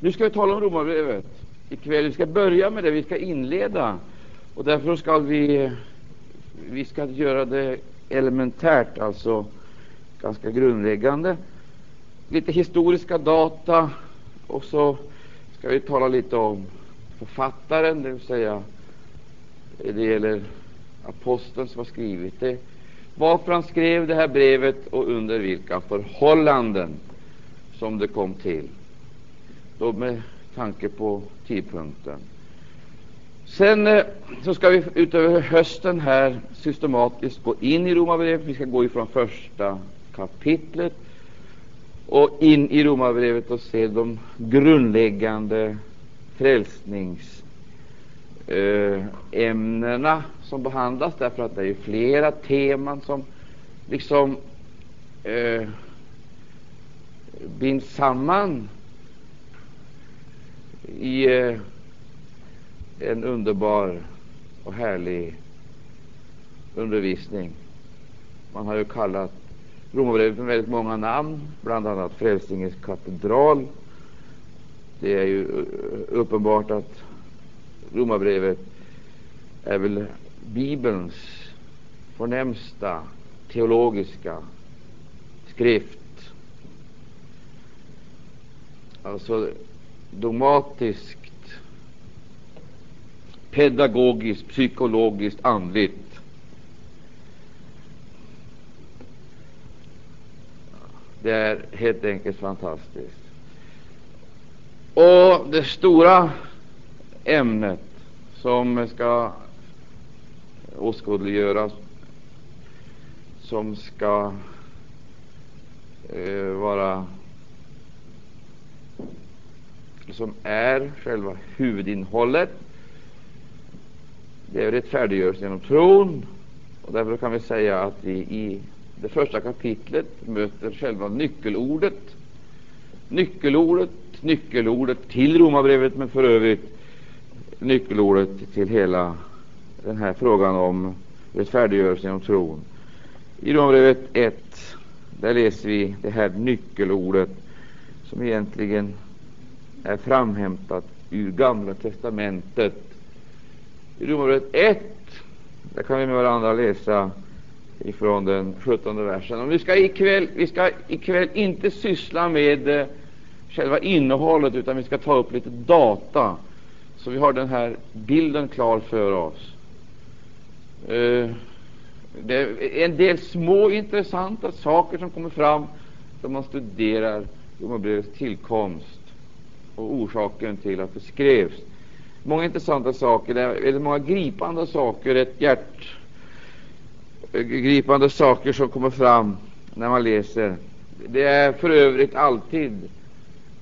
Nu ska vi tala om Romarbrevet ikväll. Vi ska börja med det, vi ska inleda. Och därför ska vi, vi ska göra det elementärt, alltså ganska grundläggande. Lite historiska data och så ska vi tala lite om författaren, det vill säga det gäller aposteln som har skrivit det, varför han skrev det här brevet och under vilka förhållanden som det kom till. Då med tanke på tidpunkten. Sen eh, så ska vi utöver hösten här systematiskt gå in i Romarbrevet. Vi ska gå ifrån första kapitlet och in i Romarbrevet och se de grundläggande frälsningsämnena eh, som behandlas, därför att det är flera teman som liksom eh, binds samman i eh, en underbar och härlig undervisning. Man har ju kallat Romarbrevet med väldigt många namn, bland annat Frälsningens katedral. Det är ju eh, uppenbart att Romarbrevet är väl Bibelns förnämsta teologiska skrift. Alltså dogmatiskt, pedagogiskt, psykologiskt, andligt. Det är helt enkelt fantastiskt. Och det stora ämnet som ska åskådliggöras, som ska eh, vara som är själva huvudinnehållet. Det är rättfärdiggörelse genom tron. Och därför kan vi säga att vi i det första kapitlet möter själva nyckelordet. Nyckelordet, nyckelordet till Romarbrevet, men för övrigt nyckelordet till hela den här frågan om rättfärdiggörelse genom tron. I Romarbrevet 1 där läser vi det här nyckelordet som egentligen är framhämtat ur Gamla testamentet. I Romarbrevet 1 där kan vi med varandra läsa ifrån den 17 versen. Och vi ska ikväll, vi ska ikväll inte syssla med eh, själva innehållet, utan vi ska ta upp lite data, så vi har den här bilden klar för oss. Eh, det är en del små intressanta saker som kommer fram då man studerar Romarbrevets tillkomst och orsaken till att det skrevs. Många intressanta saker, det är väldigt många gripande saker, ett hjärtgripande eh, saker som kommer fram när man läser. Det är för övrigt alltid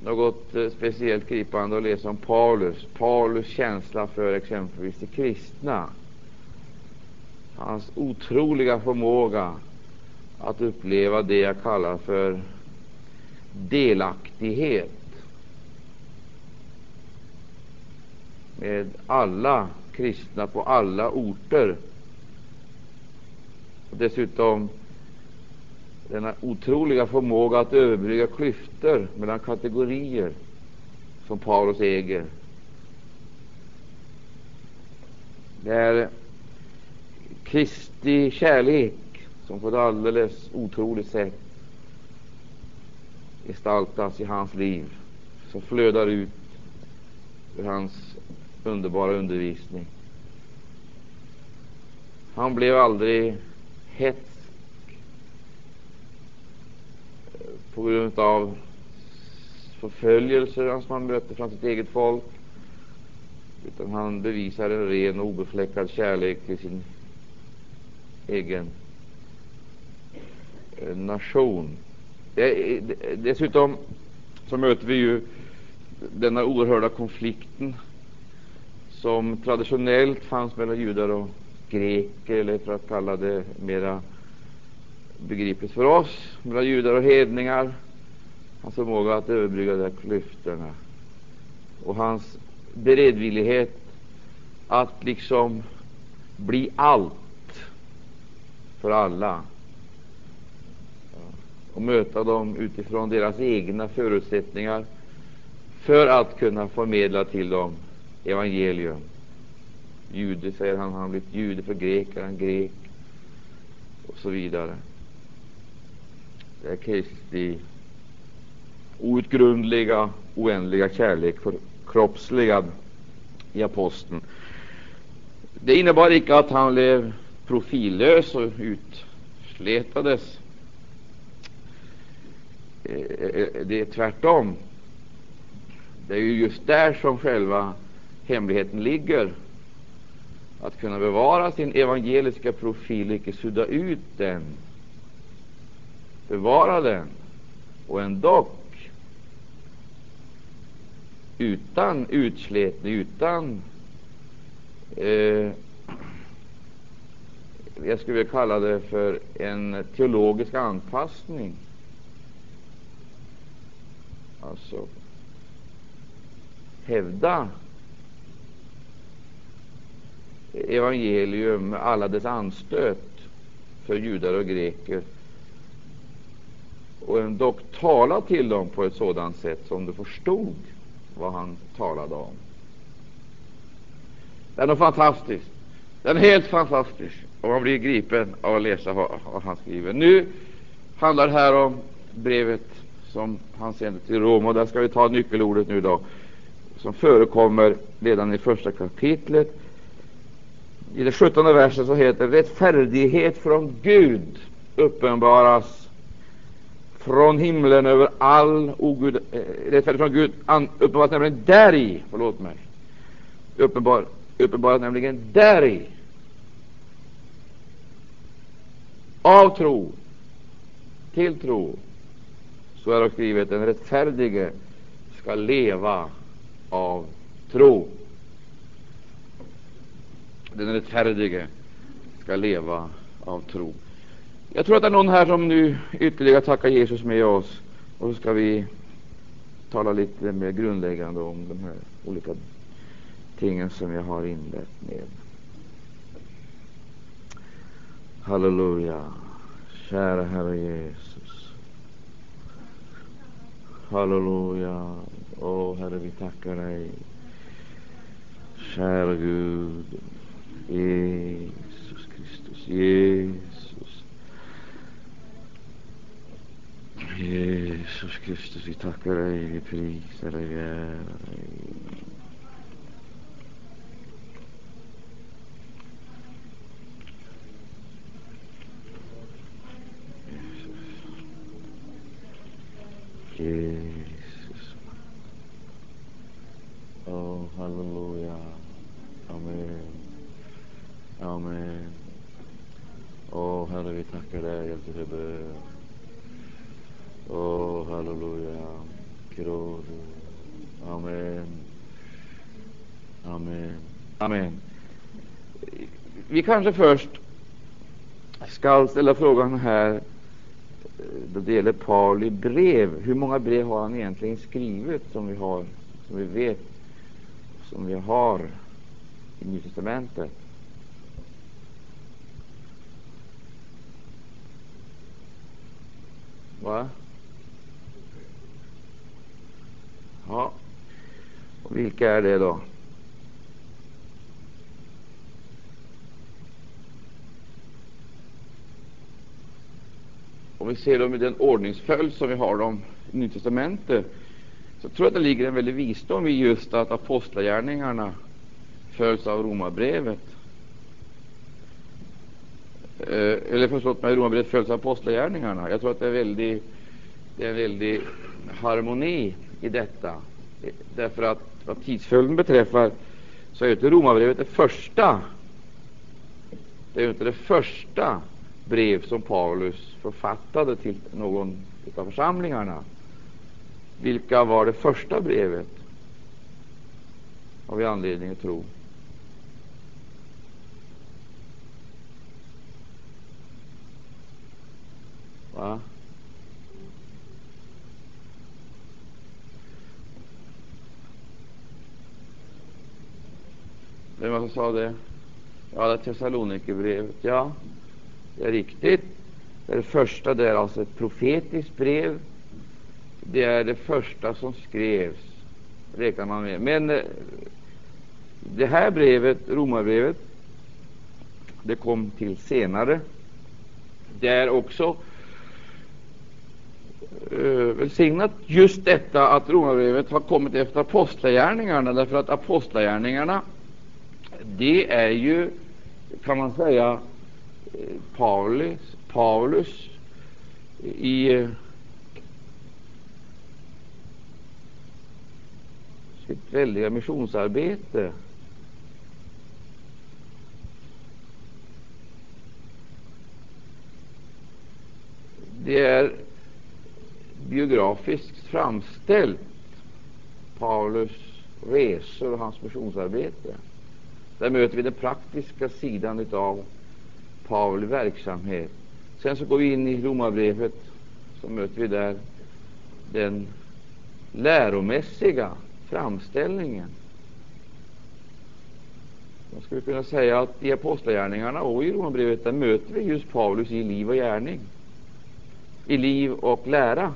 något eh, speciellt gripande att läsa om Paulus. Paulus känsla för exempelvis de kristna. Hans otroliga förmåga att uppleva det jag kallar för delaktighet med alla kristna på alla orter. Och dessutom denna otroliga förmåga att överbrygga klyftor mellan kategorier som Paulus äger. Det är Kristi kärlek som på ett alldeles otroligt sätt gestaltas i hans liv, som flödar ut ur hans underbara undervisning. Han blev aldrig hetsk eh, på grund av förföljelser som han mötte från sitt eget folk, utan han bevisar en ren och obefläckad kärlek till sin egen eh, nation. Eh, dessutom så möter vi ju denna oerhörda konflikten som traditionellt fanns mellan judar och greker, eller för att kalla det mera begripligt för oss, mellan judar och hedningar. Hans förmåga att överbrygga de här klyftorna och hans beredvillighet att liksom bli allt för alla och möta dem utifrån deras egna förutsättningar för att kunna förmedla till dem evangelium. Jude, säger han, han har blivit jude för greker, han grek och så vidare. Det är Kristi outgrundliga, oändliga kärlek förkroppsligad i aposteln. Det innebar icke att han blev profillös och utsletades. Eh, eh, eh, det är tvärtom. Det är ju just där som själva hemligheten ligger. Att kunna bevara sin evangeliska profil, icke sudda ut den, bevara den och ändock utan utslätning, utan eh, jag skulle vilja kalla det för en teologisk anpassning. Alltså hävda evangelium med alla dess anstöt för judar och greker och dock tala till dem på ett sådant sätt som de förstod vad han talade om. Den är fantastisk. Den är helt fantastisk, och man blir gripen av att läsa vad, vad han skriver. Nu handlar det här om brevet som han sände till Rom och där ska vi ta nyckelordet nu då som förekommer redan i första kapitlet. I det sjuttonde verset så heter det rättfärdighet från Gud uppenbaras från himlen över all ogud, eh, rättfärdighet från Gud uppenbaras nämligen däri, förlåt mig, uppenbar, uppenbaras nämligen däri av tro till tro så är det skrivet den rättfärdige ska leva av tro. Den rättfärdige ska leva av tro. Jag tror att det är någon här som nu ytterligare tackar Jesus med oss. Och så ska vi tala lite mer grundläggande om de här olika tingen som jag har inlett med. Halleluja. Kära Herre Jesus. Halleluja. Åh, Herre, vi tackar dig. Kära Gud. Jesus Kristus. Jesus. Jesus Kristus, vi tackar dig, vi prisar dig, dig. Jesus. Oh, hallelujah. Amen. Amen. Åh, Herre, vi tackar dig efter bön. Åh, halleluja. Glory. Amen. Amen. Amen. Vi kanske först skall ställa frågan här eh, då det gäller Pauli brev. Hur många brev har han egentligen skrivit som vi har, som vi vet, som vi har i Nya testamentet? Va? Ja. Och vilka är det då? Om vi ser dem i den ordningsföljd som vi har dem i Nya testamentet så tror jag att det ligger en väldig visdom i just att apostlagärningarna följs av romarbrevet. Eh, eller förstått mig, romarbrevet följs av apostlagärningarna. Jag tror att det är, väldigt, det är en väldig harmoni i detta. Därför att vad tidsföljden beträffar så är inte romarbrevet det första. Det är inte det första brev som Paulus författade till någon av församlingarna. Vilka var det första brevet? Har vi anledning att tro. Va? Vem var det som sa det? Ja, det är Thessalonikerbrevet. Ja, det är riktigt. Det, är det första det är alltså ett profetiskt brev. Det är det första som skrevs räknar man med. Men eh, det här brevet, Romarbrevet, det kom till senare. Det är också Eh, välsignat just detta att Romarbrevet har kommit efter apostlagärningarna, därför att apostlagärningarna, det är ju, kan man säga, eh, Paulus, Paulus i eh, sitt väldiga missionsarbete. Det är biografiskt framställt Paulus resor och hans missionsarbete. Där möter vi den praktiska sidan av Pauli verksamhet. Sen så går vi in i Romarbrevet, så möter vi där den läromässiga framställningen. Man skulle kunna säga att i Apostlagärningarna och i Romarbrevet där möter vi just Paulus i liv och gärning i liv och lära.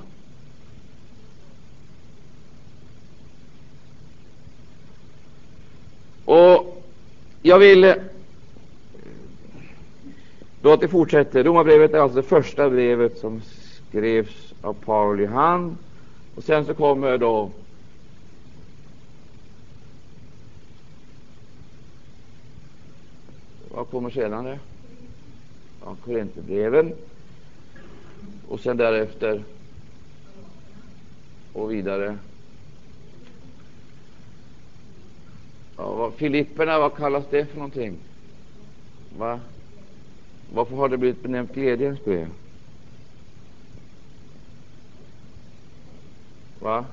Och jag vill eh, då att det fortsätter. Romarbrevet är alltså det första brevet som skrevs av Paul Hand. Och sen så kommer då Vad kommer senare? Ja, Korinthierbreven och sen därefter och vidare. Ja, Filipperna, vad kallas det för någonting? Va? Varför har det blivit benämnt glädjens brev? Va?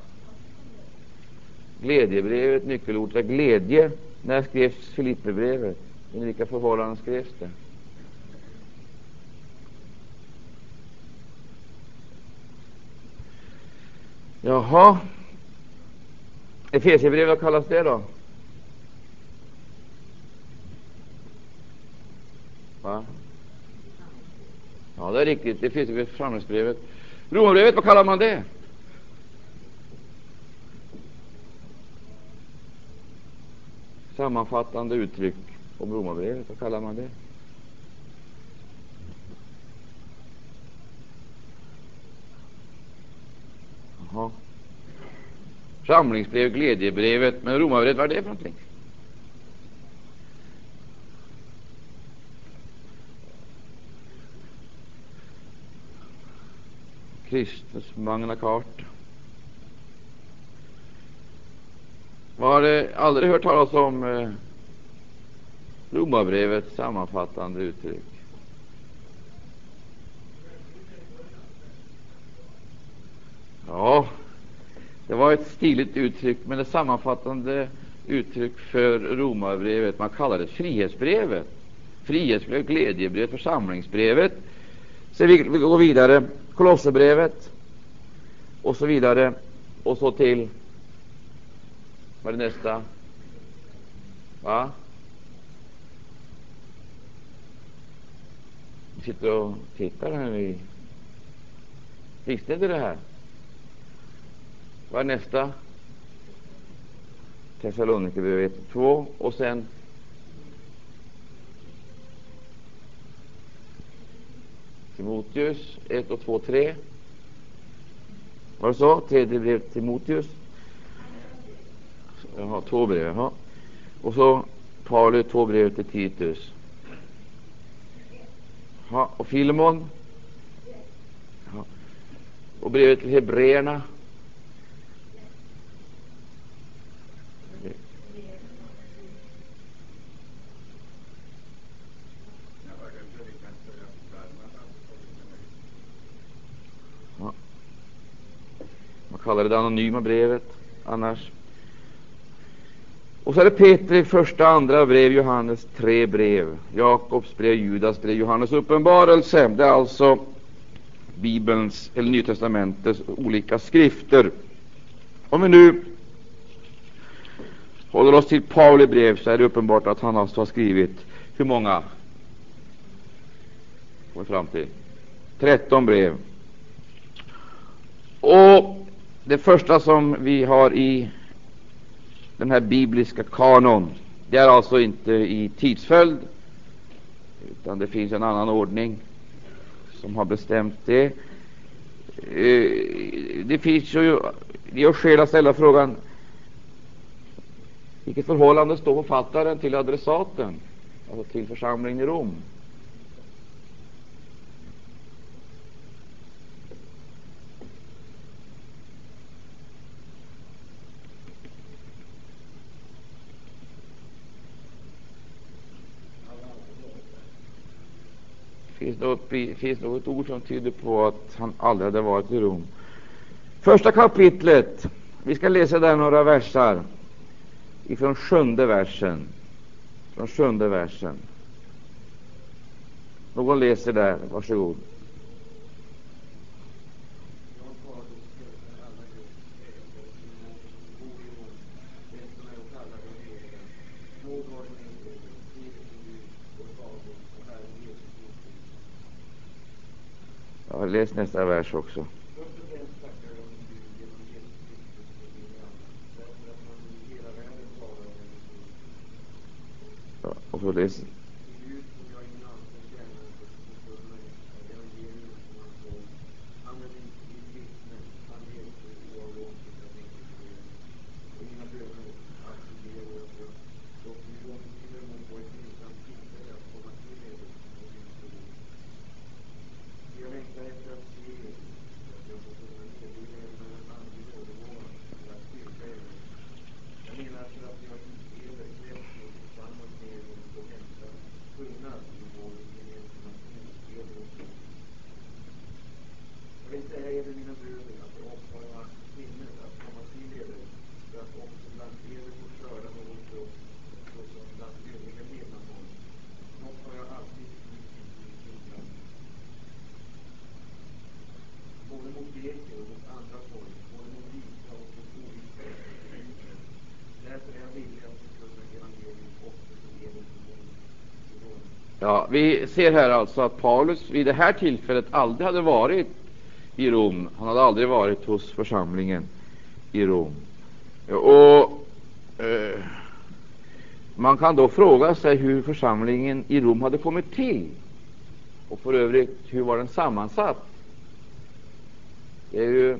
Glädjebrevet, nyckelordet är glädje. När skrevs Filipperbrevet? Under vilka förhållanden skrevs det? Jaha. Efesierbrevet, vad kallas det då? Va? Ja, det är riktigt. det finns i församlingsbrevet. Romarbrevet, vad kallar man det? Sammanfattande uttryck om Romarbrevet, vad kallar man det? Jaha. Samlingsbrev, glädjebrevet. Men Romarbrevet, vad är det för någonting? Kristus Magna Carta. Vad har det aldrig hört talas om eh, Romarbrevets sammanfattande uttryck? Ja, det var ett stiligt uttryck, men ett sammanfattande uttryck för Romarbrevet. Man kallar det frihetsbrevet. Frihetsbrevet, glädjebrevet, församlingsbrevet. Så vi, vi går vidare. Kolosserbrevet och så vidare. Och så till Vad är det nästa? Va? Vi sitter och tittar här. Visste inte det här? Vad är nästa? Thessalonikerbrevet 2 och sen Timoteus 1 och 2, 3. Var det så? Tredje brev Timoteus. Jaha, två brev. Jaha. Och så Paulus, två brev till Titus. Jaha, och Filemon. Jaha. Och brevet till Hebreerna. Man kallar det det anonyma brevet annars. Och så är det Petri första, andra brev, Johannes tre brev, Jakobs brev, Judas brev, Johannes uppenbarelse. Det är alltså Bibelns eller Nytestamentets olika skrifter. Om vi nu håller oss till Pauli brev så är det uppenbart att han alltså har skrivit hur många? Kommer fram till 13 brev. Och det första som vi har i den här bibliska kanon. Det är alltså inte i tidsföljd, utan det finns en annan ordning som har bestämt det. Eh, det finns ju det gör skäl att ställa frågan vilket förhållande står författaren till adressaten, alltså till församlingen i Rom? Finns något, finns något ord som tyder på att han aldrig hade varit i Rom. Första kapitlet, vi ska läsa där några versar ifrån sjunde versen. Från sjunde versen. Någon läser där, varsågod. Ja, läs nästa vers också. Ja, och så läs Ja, vi ser här alltså att Paulus vid det här tillfället aldrig hade varit i Rom. Han hade aldrig varit hos församlingen i Rom. Och eh, Man kan då fråga sig hur församlingen i Rom hade kommit till och för övrigt hur var den sammansatt. Det är ju,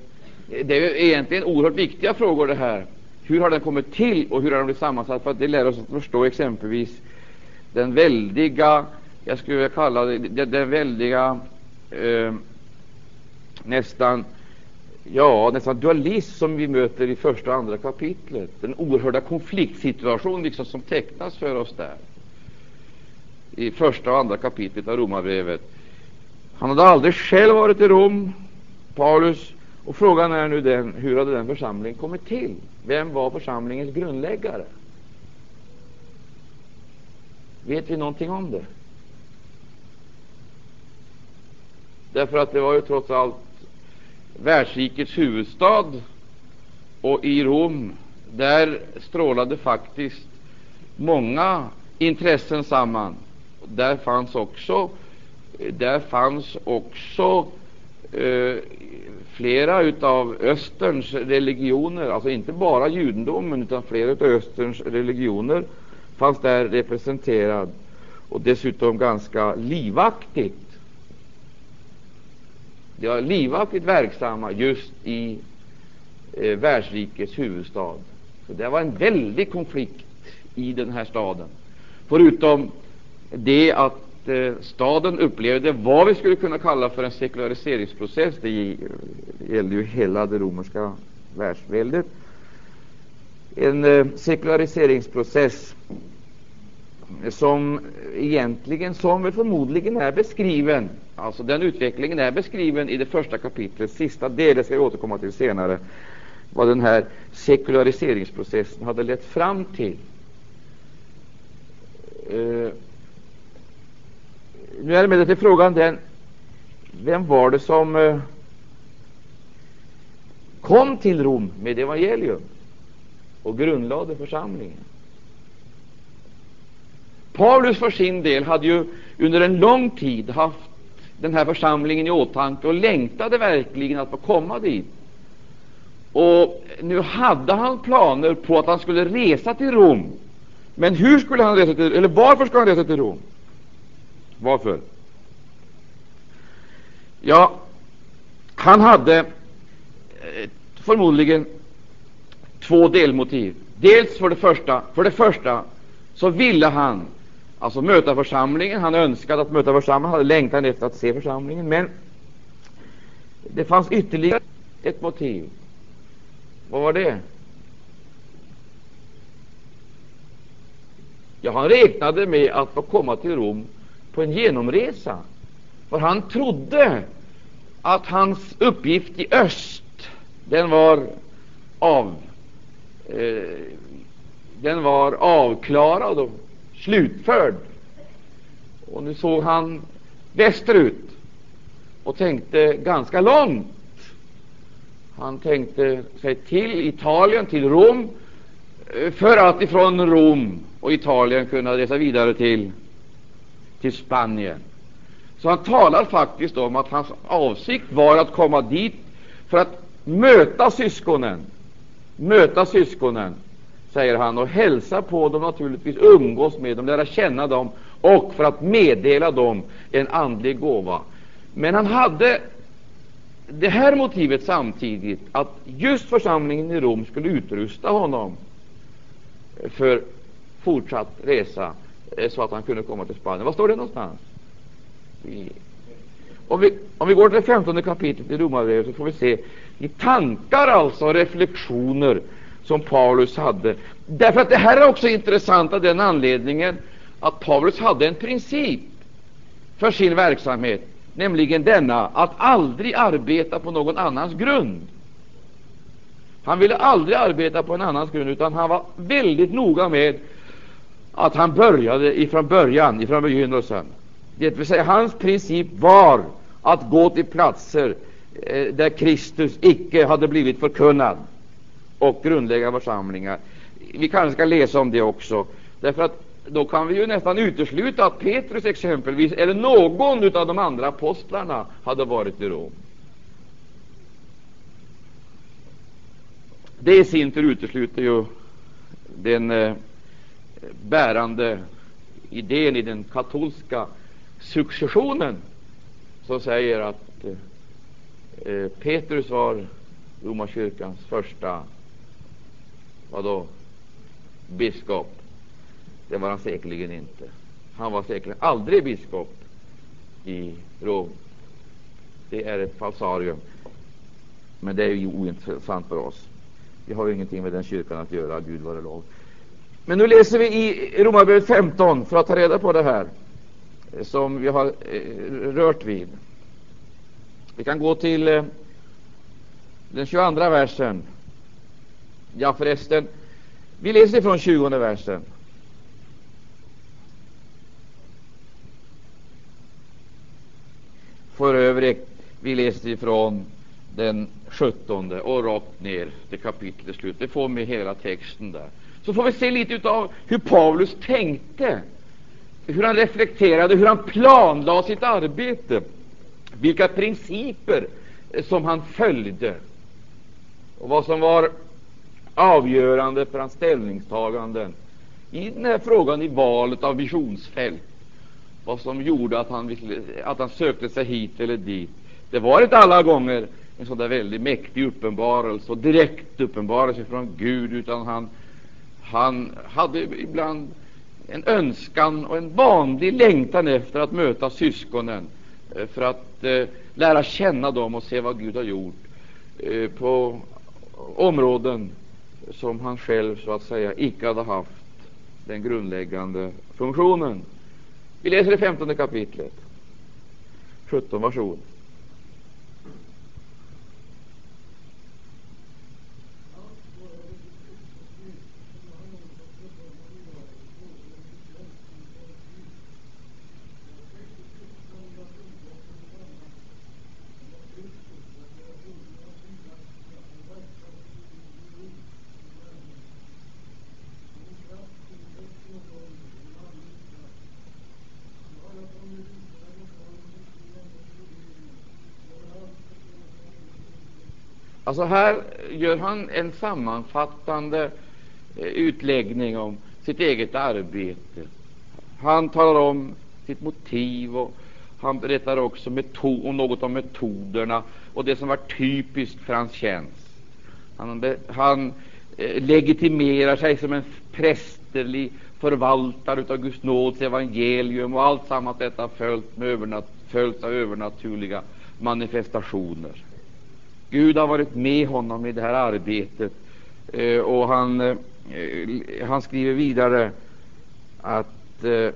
det är egentligen oerhört viktiga frågor det här. Hur har den kommit till och hur har den blivit sammansatt? För att det lär oss att förstå exempelvis den väldiga, jag skulle vilja kalla det, den väldiga eh, nästan ja, nästan dualism som vi möter i första och andra kapitlet. Den oerhörda konfliktsituation liksom som tecknas för oss där i första och andra kapitlet av Romarbrevet. Han hade aldrig själv varit i Rom, Paulus, och frågan är nu den, hur hade den församlingen kommit till? Vem var församlingens grundläggare? Vet vi någonting om det? Därför att det var ju trots allt världsrikets huvudstad, och i Rom där strålade faktiskt många intressen samman. Där fanns också, där fanns också eh, flera av Österns religioner, alltså inte bara judendomen, utan flera av Österns religioner fanns där representerad, och dessutom ganska livaktigt. De var livaktigt verksamma just i eh, världsrikets huvudstad. Så det var en väldig konflikt i den här staden. Förutom det att eh, staden upplevde vad vi skulle kunna kalla för en sekulariseringsprocess. Det gällde ju hela det romerska världsväldet. En eh, sekulariseringsprocess som egentligen, som väl förmodligen är beskriven, alltså den utvecklingen är beskriven i det första kapitlets sista del, det ska jag återkomma till senare, vad den här sekulariseringsprocessen hade lett fram till. Uh, nu är emellertid frågan den, vem var det som uh, kom till Rom med evangelium och grundlade församlingen? Paulus för sin del hade ju under en lång tid haft den här församlingen i åtanke och längtade verkligen att få komma dit Och nu hade han planer på att han skulle resa till Rom. Men hur skulle han resa till, eller varför skulle han resa till Rom? Varför? Ja, han hade eh, förmodligen två delmotiv. Dels för det första, för det första så ville han alltså möta församlingen. Han önskade att möta församlingen, hade längtan efter att se församlingen. Men det fanns ytterligare ett motiv. Vad var det? Ja, han räknade med att få komma till Rom på en genomresa. För han trodde att hans uppgift i öst, den var av Eh, den var avklarad och slutförd. Och nu såg han västerut och tänkte ganska långt. Han tänkte sig till Italien, till Rom, eh, för att ifrån Rom och Italien kunna resa vidare till, till Spanien. Så han talar faktiskt om att hans avsikt var att komma dit för att möta syskonen, möta syskonen, säger han, och hälsa på dem, naturligtvis umgås med dem, lära känna dem och för att meddela dem en andlig gåva. Men han hade det här motivet samtidigt, att just församlingen i Rom skulle utrusta honom för fortsatt resa eh, så att han kunde komma till Spanien. Var står det någonstans? Om vi, om vi går till det femtonde kapitlet i Romarbrevet så får vi se i tankar, alltså reflektioner som Paulus hade. Därför att det här är också intressant av den anledningen att Paulus hade en princip för sin verksamhet, nämligen denna att aldrig arbeta på någon annans grund. Han ville aldrig arbeta på en annans grund, utan han var väldigt noga med att han började ifrån början, ifrån begynnelsen. Det vill säga, hans princip var att gå till platser eh, där Kristus icke hade blivit förkunnad och grundlägga församlingar. Vi kanske ska läsa om det också, därför att då kan vi ju nästan utesluta att Petrus exempelvis, eller någon av de andra apostlarna, hade varit i Rom. Det i sin tur utesluter ju den eh, bärande idén i den katolska successionen som säger att eh, Petrus var romarkyrkans första vadå, biskop. Det var han säkerligen inte. Han var säkerligen aldrig biskop i Rom. Det är ett falsarium. Men det är ju ointressant för oss. Vi har ju ingenting med den kyrkan att göra, Gud vare lov. Men nu läser vi i Romarbrevet 15 för att ta reda på det här som vi har eh, rört vid. Vi kan gå till eh, den 22 versen. Ja, förresten, vi läser från 20 versen. För övrigt, vi läser ifrån den 17 och rakt ner till kapitlets slut. Det får med hela texten där. Så får vi se lite av hur Paulus tänkte hur han reflekterade, hur han planlade sitt arbete, vilka principer som han följde och vad som var avgörande för hans ställningstaganden i den här frågan i valet av visionsfält. Vad som gjorde att han, att han sökte sig hit eller dit. Det var inte alla gånger en sån där väldigt mäktig uppenbarelse och direkt uppenbarelse från Gud, utan han, han hade ibland en önskan och en vanlig längtan efter att möta syskonen eh, för att eh, lära känna dem och se vad Gud har gjort eh, på områden som han själv så att säga icke hade haft den grundläggande funktionen. Vi läser det femtonde kapitlet. 17, varsågod. Alltså här gör han en sammanfattande eh, utläggning om sitt eget arbete. Han talar om sitt motiv och han berättar också om något om metoderna och det som var typiskt för hans tjänst. Han, han eh, legitimerar sig som en prästerlig förvaltare av Guds nåds evangelium och allt sammans detta följt, med övernat, följt av övernaturliga manifestationer. Gud har varit med honom i det här arbetet eh, och han, eh, han skriver vidare att eh,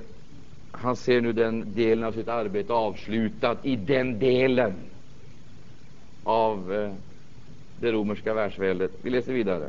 han ser nu den delen av sitt arbete avslutad i den delen av eh, det romerska världsväldet. Vi läser vidare.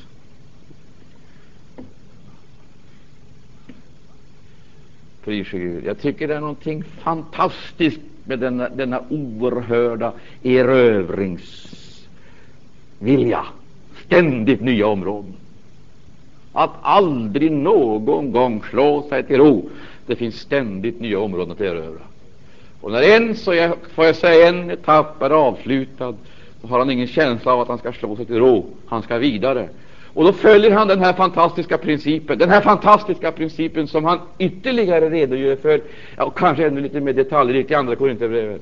Jag tycker det är någonting fantastiskt med denna, denna oerhörda erövringsvilja. Ständigt nya områden. Att aldrig någon gång slå sig till ro det finns ständigt nya områden att erövra. Och när en, så jag, får jag säga, en etapp är avslutad, då har han ingen känsla av att han ska slå sig till ro. Han ska vidare. Och då följer han den här fantastiska principen, den här fantastiska principen som han ytterligare redogör för, ja, och kanske ännu lite mer detaljrikt i Andra Korinthierbrevet,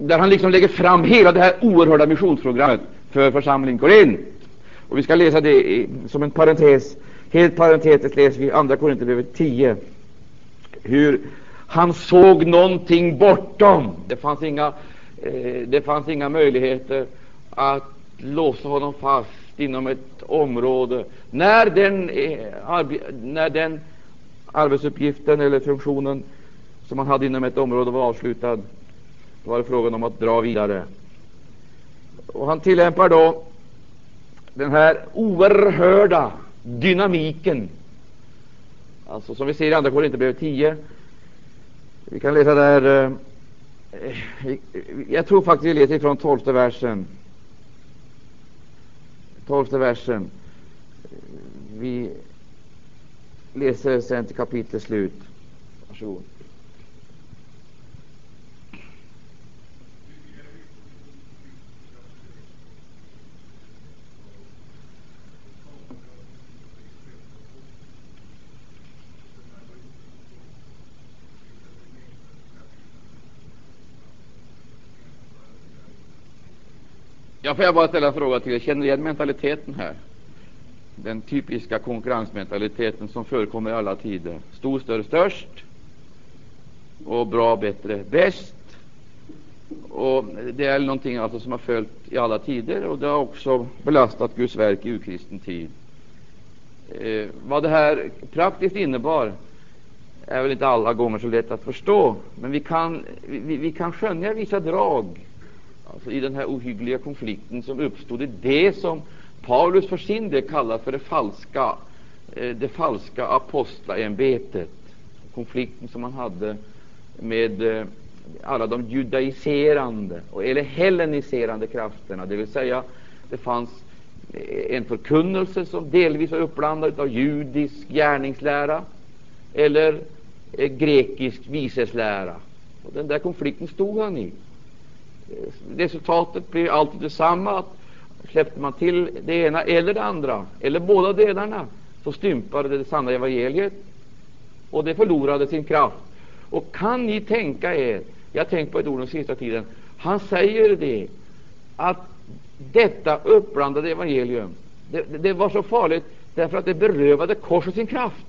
där han liksom lägger fram hela det här oerhörda missionsprogrammet för församlingen Korint. Och vi ska läsa det i, som en parentes. Helt parentetiskt läser vi Andra Korinthierbrevet 10, hur han såg någonting bortom. Det fanns inga, eh, det fanns inga möjligheter att låsa honom fast inom ett område. När den, eh, när den arbetsuppgiften eller funktionen som man hade inom ett område var avslutad, då var det frågan om att dra vidare. Och han tillämpar då den här oerhörda dynamiken Alltså som vi ser i Andra Korinthierbrevet 10. Vi kan läsa där. Eh, jag tror faktiskt vi läser från tolfte versen. Tolfte versen. Vi läser sen till kapitlets slut. Varsågod. Jag får jag bara ställa en fråga till er. Känner ni igen mentaliteten här? Den typiska konkurrensmentaliteten som förekommer i alla tider. Stor, större, störst. Och bra, bättre, bäst. Och Det är någonting alltså som har följt i alla tider och det har också belastat Guds verk i urkristen tid. Eh, vad det här praktiskt innebar är väl inte alla gånger så lätt att förstå, men vi kan, vi, vi kan skönja vissa drag alltså i den här ohyggliga konflikten som uppstod, det, det som Paulus för sin del kallar för det falska, eh, det falska apostlaämbetet. Konflikten som han hade med eh, alla de judaiserande eller helleniserande krafterna, det vill säga det fanns eh, en förkunnelse som delvis var uppblandad av judisk gärningslära eller grekisk viseslära. Och den där konflikten stod han i resultatet blir alltid detsamma. Att släppte man till det ena eller det andra, eller båda delarna, så stympade det, det sanna evangeliet och det förlorade sin kraft. Och kan ni tänka er, jag har tänkt på ett ord den sista tiden, han säger det att detta uppblandade evangelium, det, det var så farligt därför att det berövade korset sin kraft.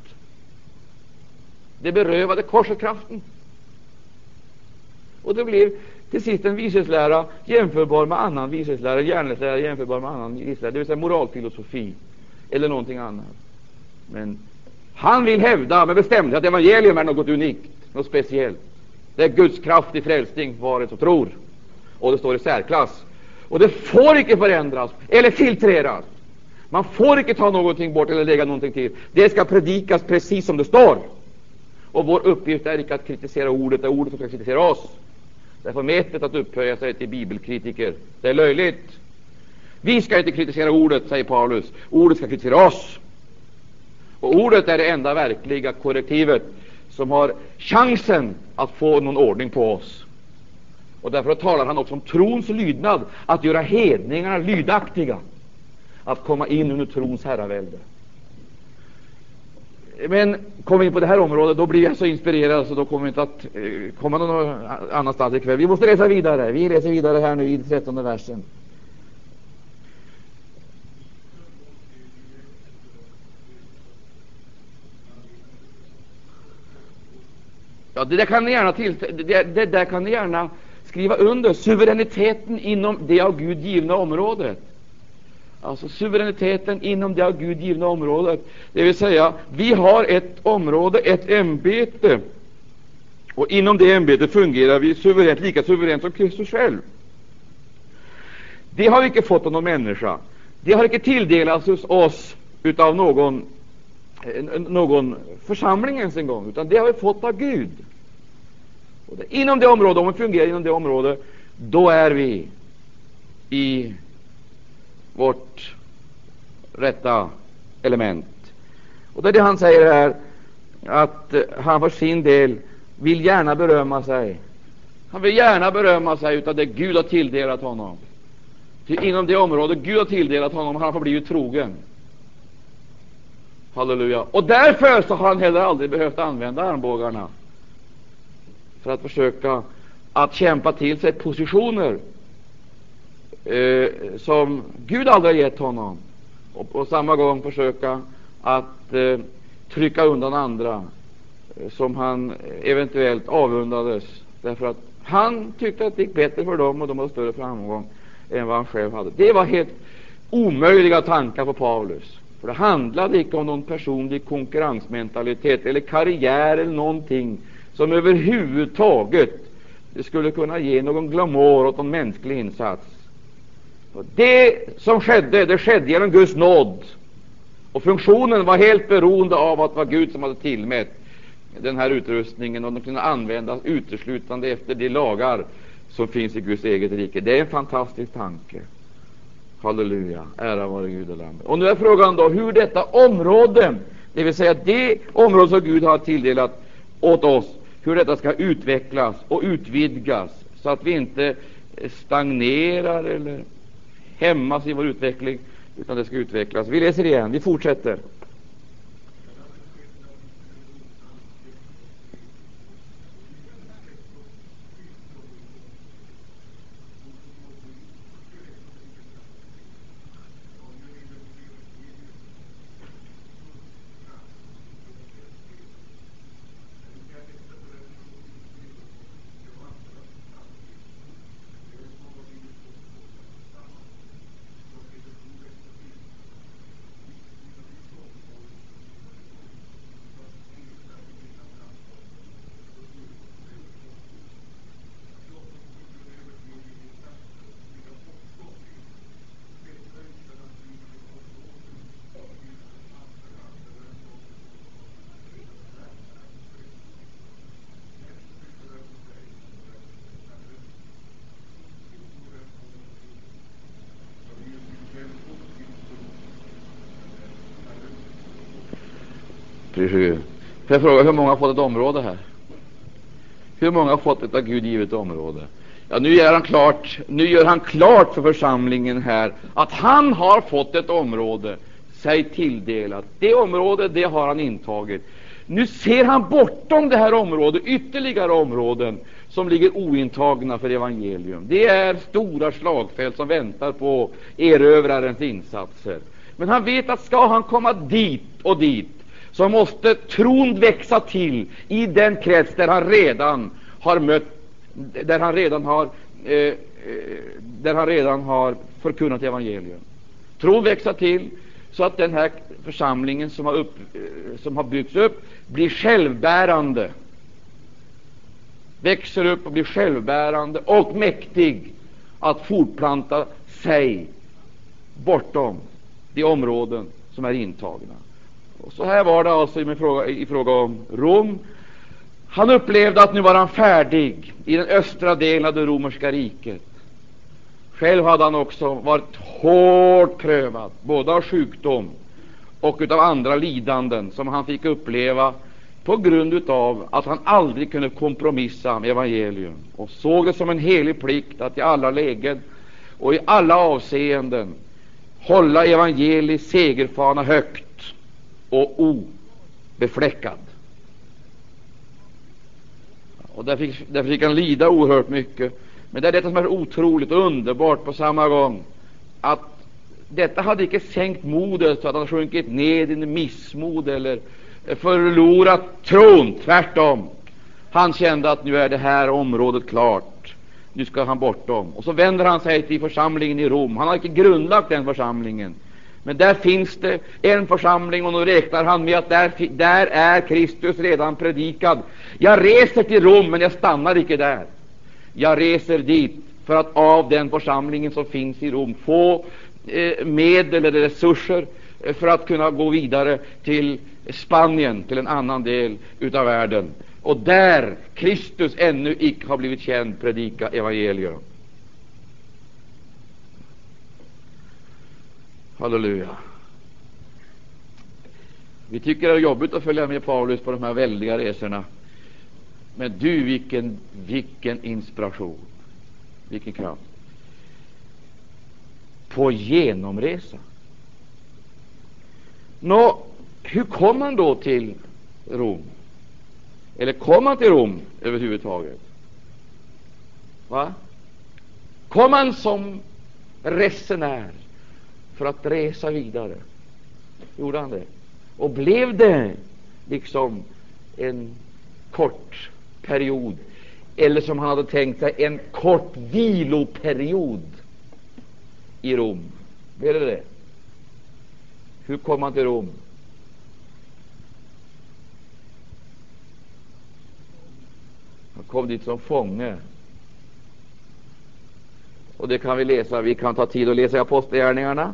Det berövade korset kraften. Och det blev till sist en vishetslära jämförbar med annan vishetslära, järnlära jämförbar med annan vishetslära, det vill säga moralfilosofi eller någonting annat. Men han vill hävda med bestämdhet att evangelium är något unikt, något speciellt. Det är Guds kraft i frälsning, var och tror. Och det står i särklass. Och det får icke förändras eller filtreras. Man får icke ta någonting bort eller lägga någonting till. Det ska predikas precis som det står. Och vår uppgift är icke att kritisera ordet, det är ordet som ska kritisera oss. Det är förmätet att upphöja sig till bibelkritiker. Det är löjligt. Vi ska inte kritisera ordet, säger Paulus. Ordet ska kritisera oss. Och ordet är det enda verkliga korrektivet som har chansen att få någon ordning på oss. Och därför talar han också om trons lydnad, att göra hedningarna lydaktiga, att komma in under trons herravälde. Men kommer vi in på det här området, då blir jag så inspirerad så då kommer vi inte att eh, komma någon annanstans ikväll. Vi måste läsa vidare. Vi läser vidare här nu i 13 versen. Ja, det där kan ni gärna, till, det, det där kan ni gärna skriva under. Suveräniteten inom det av Gud givna området. Alltså suveräniteten inom det av Gud givna området. Det vill säga, vi har ett område, ett ämbete. Och inom det ämbetet fungerar vi suveränt, lika suveränt som Kristus själv. Det har vi inte fått av någon människa. Det har inte tilldelats oss av någon, eh, någon församling ens en gång, utan det har vi fått av Gud. Och det, inom det området, om vi fungerar inom det området, då är vi i vårt rätta element. Och det är det han säger här, att eh, han för sin del vill gärna berömma sig. Han vill gärna berömma sig av det Gud har tilldelat honom. Till inom det område Gud har tilldelat honom har han förblivit trogen. Halleluja. Och därför så har han heller aldrig behövt använda armbågarna för att försöka att kämpa till sig positioner eh, som Gud aldrig har gett honom och på samma gång försöka att eh, trycka undan andra eh, som han eventuellt avundades därför att han tyckte att det gick bättre för dem och de hade större framgång än vad han själv hade. Det var helt omöjliga tankar på Paulus. För det handlade inte om någon personlig konkurrensmentalitet eller karriär eller någonting som överhuvudtaget skulle kunna ge någon glamour åt någon mänsklig insats. Och det som skedde, det skedde genom Guds nåd. Och funktionen var helt beroende av att det var Gud som hade tillmätt den här utrustningen och den kunde användas uteslutande efter de lagar som finns i Guds eget rike. Det är en fantastisk tanke. Halleluja, ära vare Gud och Lammet. Och nu är frågan då hur detta område, det vill säga det område som Gud har tilldelat åt oss, hur detta ska utvecklas och utvidgas så att vi inte stagnerar eller hämmas i vår utveckling, utan det ska utvecklas. Vi läser igen, vi fortsätter. Får jag fråga hur många har fått ett område här? Hur många har fått ett av Gud givet område? Ja, nu gör han klart, nu gör han klart för församlingen här att han har fått ett område sig tilldelat. Det området det har han intagit. Nu ser han bortom det här området ytterligare områden som ligger ointagna för evangelium. Det är stora slagfält som väntar på erövrarens insatser. Men han vet att ska han komma dit och dit så måste tron växa till i den krets där han redan har mött, där han redan har, eh, eh där han redan har förkunnat evangelium. Tron växa till så att den här församlingen som har, upp, eh, som har byggts upp blir självbärande, växer upp och blir självbärande och mäktig att fortplanta sig bortom de områden som är intagna. Och så här var det alltså i fråga, i fråga om Rom. Han upplevde att nu var han färdig i den östra delen av det romerska riket. Själv hade han också varit hårt prövad, både av sjukdom och av andra lidanden som han fick uppleva på grund av att han aldrig kunde kompromissa med evangelium och såg det som en helig plikt att i alla lägen och i alla avseenden hålla evangeliets segerfana högt och obefläckad. Och där fick, där fick han lida oerhört mycket. Men det är detta som är otroligt och underbart på samma gång, att detta hade icke sänkt modet så att han sjunkit ned i missmod eller förlorat tron. Tvärtom. Han kände att nu är det här området klart. Nu ska han bortom. Och så vänder han sig till församlingen i Rom. Han har inte grundlagt den församlingen. Men där finns det en församling, och nu räknar han med att där, där är Kristus redan predikad. Jag reser till Rom, men jag stannar icke där. Jag reser dit för att av den församlingen som finns i Rom få eh, medel eller resurser eh, för att kunna gå vidare till Spanien, till en annan del av världen, och där Kristus ännu icke har blivit känd, predika evangelium. Halleluja. Vi tycker det är jobbigt att följa med Paulus på de här väldiga resorna. Men du, vilken, vilken inspiration, vilken kraft. På genomresa. Nå, hur kom han då till Rom? Eller kom han till Rom överhuvudtaget? Va? Kom han som resenär för att resa vidare? Gjorde han det? Och blev det liksom en kort period, eller som han hade tänkt sig, en kort viloperiod i Rom? Blev det det? Hur kom han till Rom? Han kom dit som fånge. Och det kan vi läsa. Vi kan ta tid att läsa Apostlagärningarna.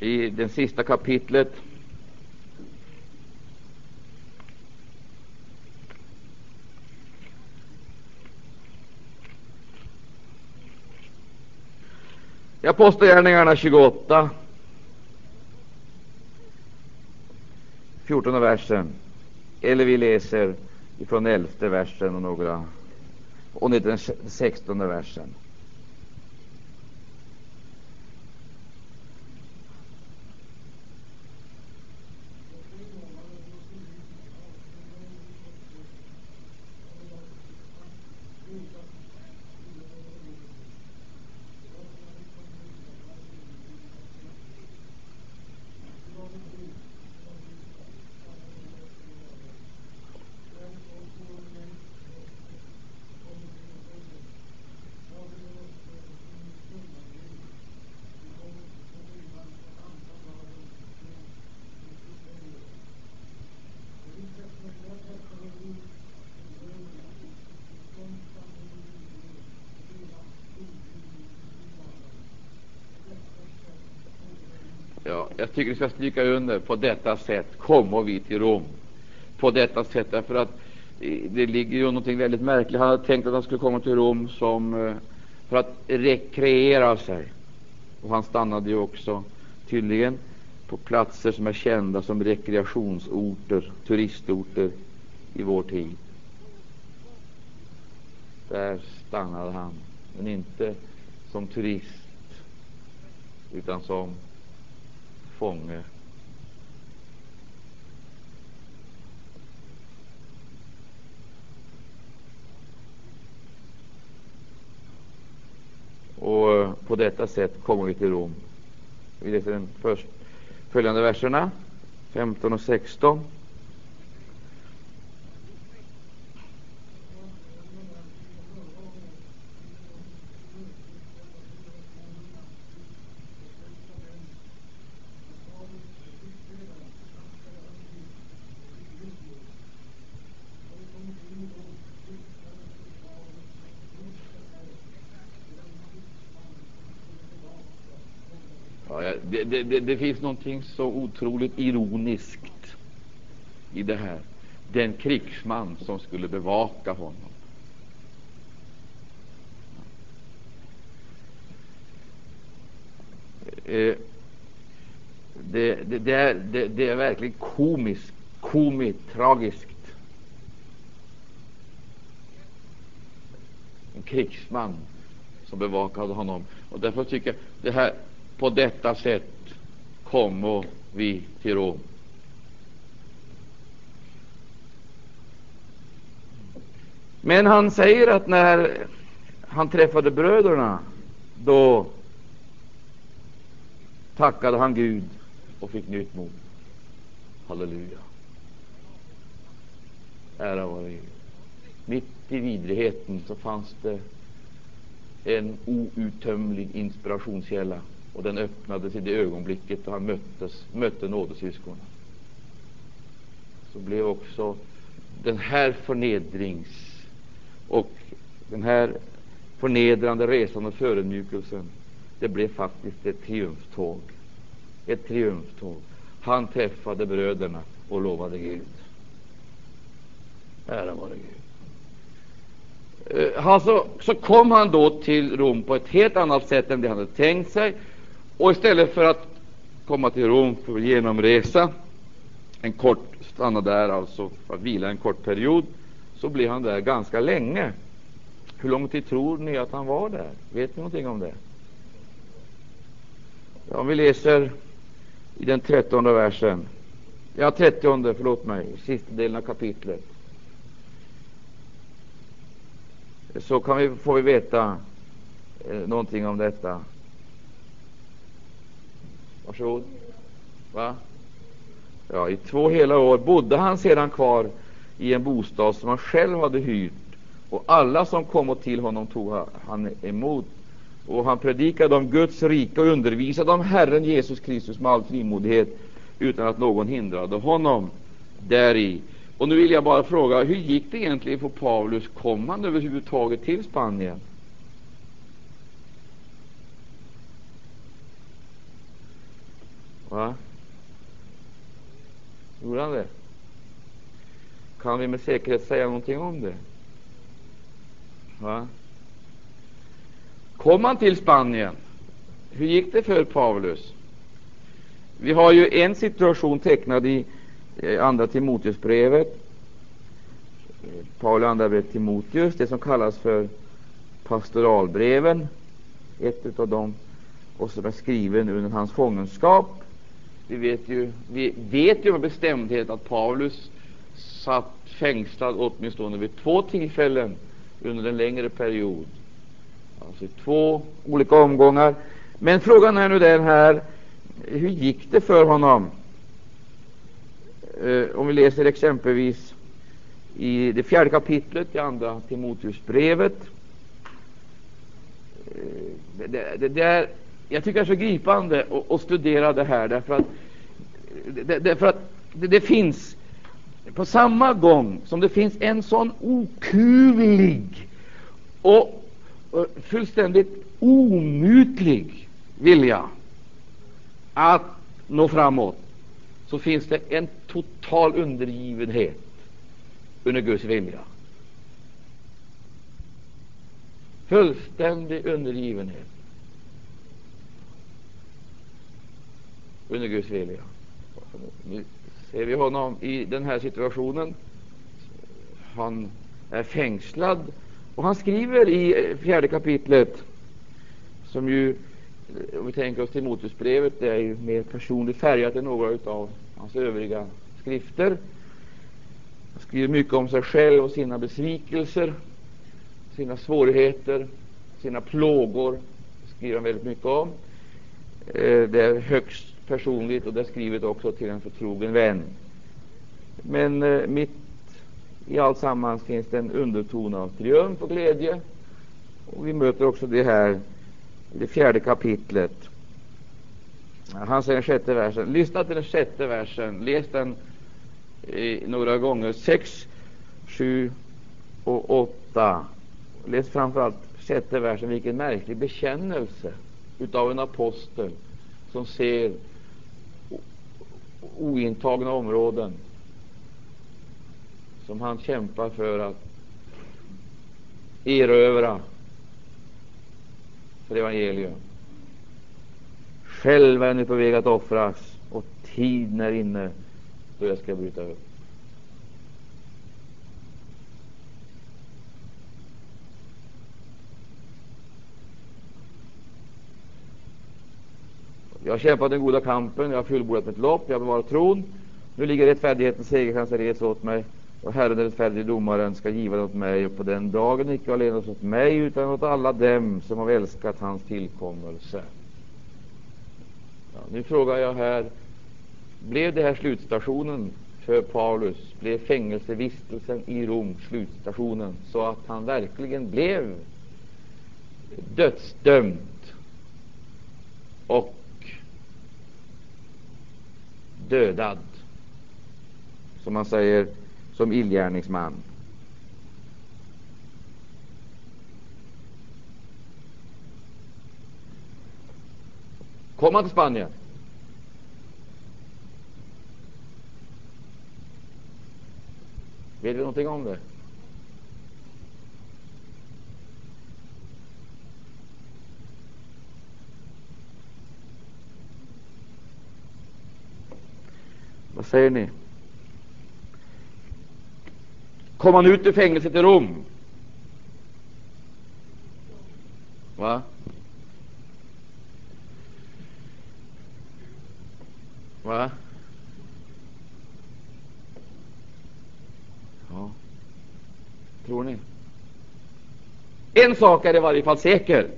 I det sista kapitlet. I Apostlagärningarna 28, 14 versen, eller vi läser från 11 versen och några och den 16 versen. Jag tycker vi ska stryka under på detta sätt kommer vi till Rom. På detta sätt, därför att eh, det ligger ju någonting väldigt märkligt. Han hade tänkt att han skulle komma till Rom som, eh, för att rekreera sig. Och han stannade ju också tydligen på platser som är kända som rekreationsorter, turistorter i vår tid. Där stannade han, men inte som turist, utan som fånge. Och eh, på detta sätt kommer vi till Rom. Vi läser den först följande verserna, 15 och 16. Det, det, det, finns någonting så otroligt ironiskt i det här. Den krigsman som skulle bevaka honom. Eh, det, det, det, är, det, det är verkligen komiskt, komiskt, tragiskt. En krigsman som bevakade honom. Och därför tycker jag det här på detta sätt kommer vi till Rom. Men han säger att när han träffade bröderna, då tackade han Gud och fick nytt mod. Halleluja. Ära vare Gud. Mitt i vidrigheten så fanns det en outtömlig inspirationskälla och den öppnades i det ögonblicket då han möttes, mötte nådesyskonen. Så blev också den här förnedrings och den här förnedrande resan och förödmjukelsen, det blev faktiskt ett triumftåg. Ett triumftåg. Han träffade bröderna och lovade Gud. Ära vare Gud. Alltså, så kom han då till Rom på ett helt annat sätt än det han hade tänkt sig. Och istället för att komma till Rom för genomresa, en kort stanna där alltså för att vila en kort period, så blir han där ganska länge. Hur lång tid tror ni att han var där? Vet ni någonting om det? Ja, om vi läser i den trettonde versen, ja, trettionde, förlåt mig, sista delen av kapitlet, så kan vi, får vi veta eh, någonting om detta. Varsågod. Va? Ja, I två hela år bodde han sedan kvar i en bostad som han själv hade hyrt, och alla som kom till honom tog han emot. Och han predikade om Guds rike och undervisade om Herren Jesus Kristus med all frimodighet, utan att någon hindrade honom däri. Och nu vill jag bara fråga, hur gick det egentligen för Paulus? Kom han överhuvudtaget till Spanien? Va? Gjorde han det? Kan vi med säkerhet säga någonting om det? Va? Kom han till Spanien? Hur gick det för Paulus? Vi har ju en situation tecknad i eh, Andra Timoteusbrevet, Paulus andra brev Timoteus, det som kallas för pastoralbreven, ett av dem, och som är skriven under hans fångenskap. Vi vet ju, vi vet ju med bestämdhet att Paulus satt fängslad åtminstone vid två tillfällen under en längre period. Alltså i två olika omgångar. Men frågan är nu den här, hur gick det för honom? Eh, om vi läser exempelvis i det fjärde kapitlet i Andra Timoteusbrevet. Eh, det, det, det, är jag tycker det är så gripande att, studera det här, därför att, därför att det, det, finns på samma gång som det finns en sån okuvlig och fullständigt omutlig vilja att nå framåt, så finns det en total undergivenhet under Guds vilja. Fullständig undergivenhet. Under Guds vilja. Nu ser vi honom i den här situationen han är fängslad. Och han skriver i fjärde kapitlet, som ju, om vi tänker oss Timoteusbrevet, det är ju mer personligt färgat än några av hans övriga skrifter. Han skriver mycket om sig själv och sina besvikelser, sina svårigheter, sina plågor. Det skriver han väldigt mycket om. Eh, det är högst personligt och det är skrivet också till en förtrogen vän. Men eh, mitt i allt sammans finns det en underton av triumf och glädje. Och vi möter också det här i det fjärde kapitlet. Han säger den sjätte versen. Lyssna till den sjätte versen. Läs den eh, några gånger. Sex, sju och åtta. Läs framförallt sjätte versen. Vilken märklig bekännelse utav en apostel som ser ointagna områden som han kämpar för att erövra för evangelium. Själv är nu på väg att offras och tiden är inne då jag ska bryta upp. Jag har kämpat den goda kampen, jag har fullbordat mitt lopp, jag har bevarat tron. Nu ligger rättfärdighetens segerkrans res åt mig, och Herren den rättfärdige domaren ska giva det åt mig, och på den dagen icke allenast åt mig, utan åt alla dem som har älskat hans tillkommelse. Ja, nu frågar jag här, blev det här slutstationen för Paulus? Blev fängelsevistelsen i Rom slutstationen, så att han verkligen blev dödsdömd och dödad, som man säger, som illgärningsman. Kom han till Spanien? Vet vi någonting om det? Vad säger ni? Kom han ut ur fängelset i Rom? Va? Va? Ja. Tror ni? En sak är i varje fall säker.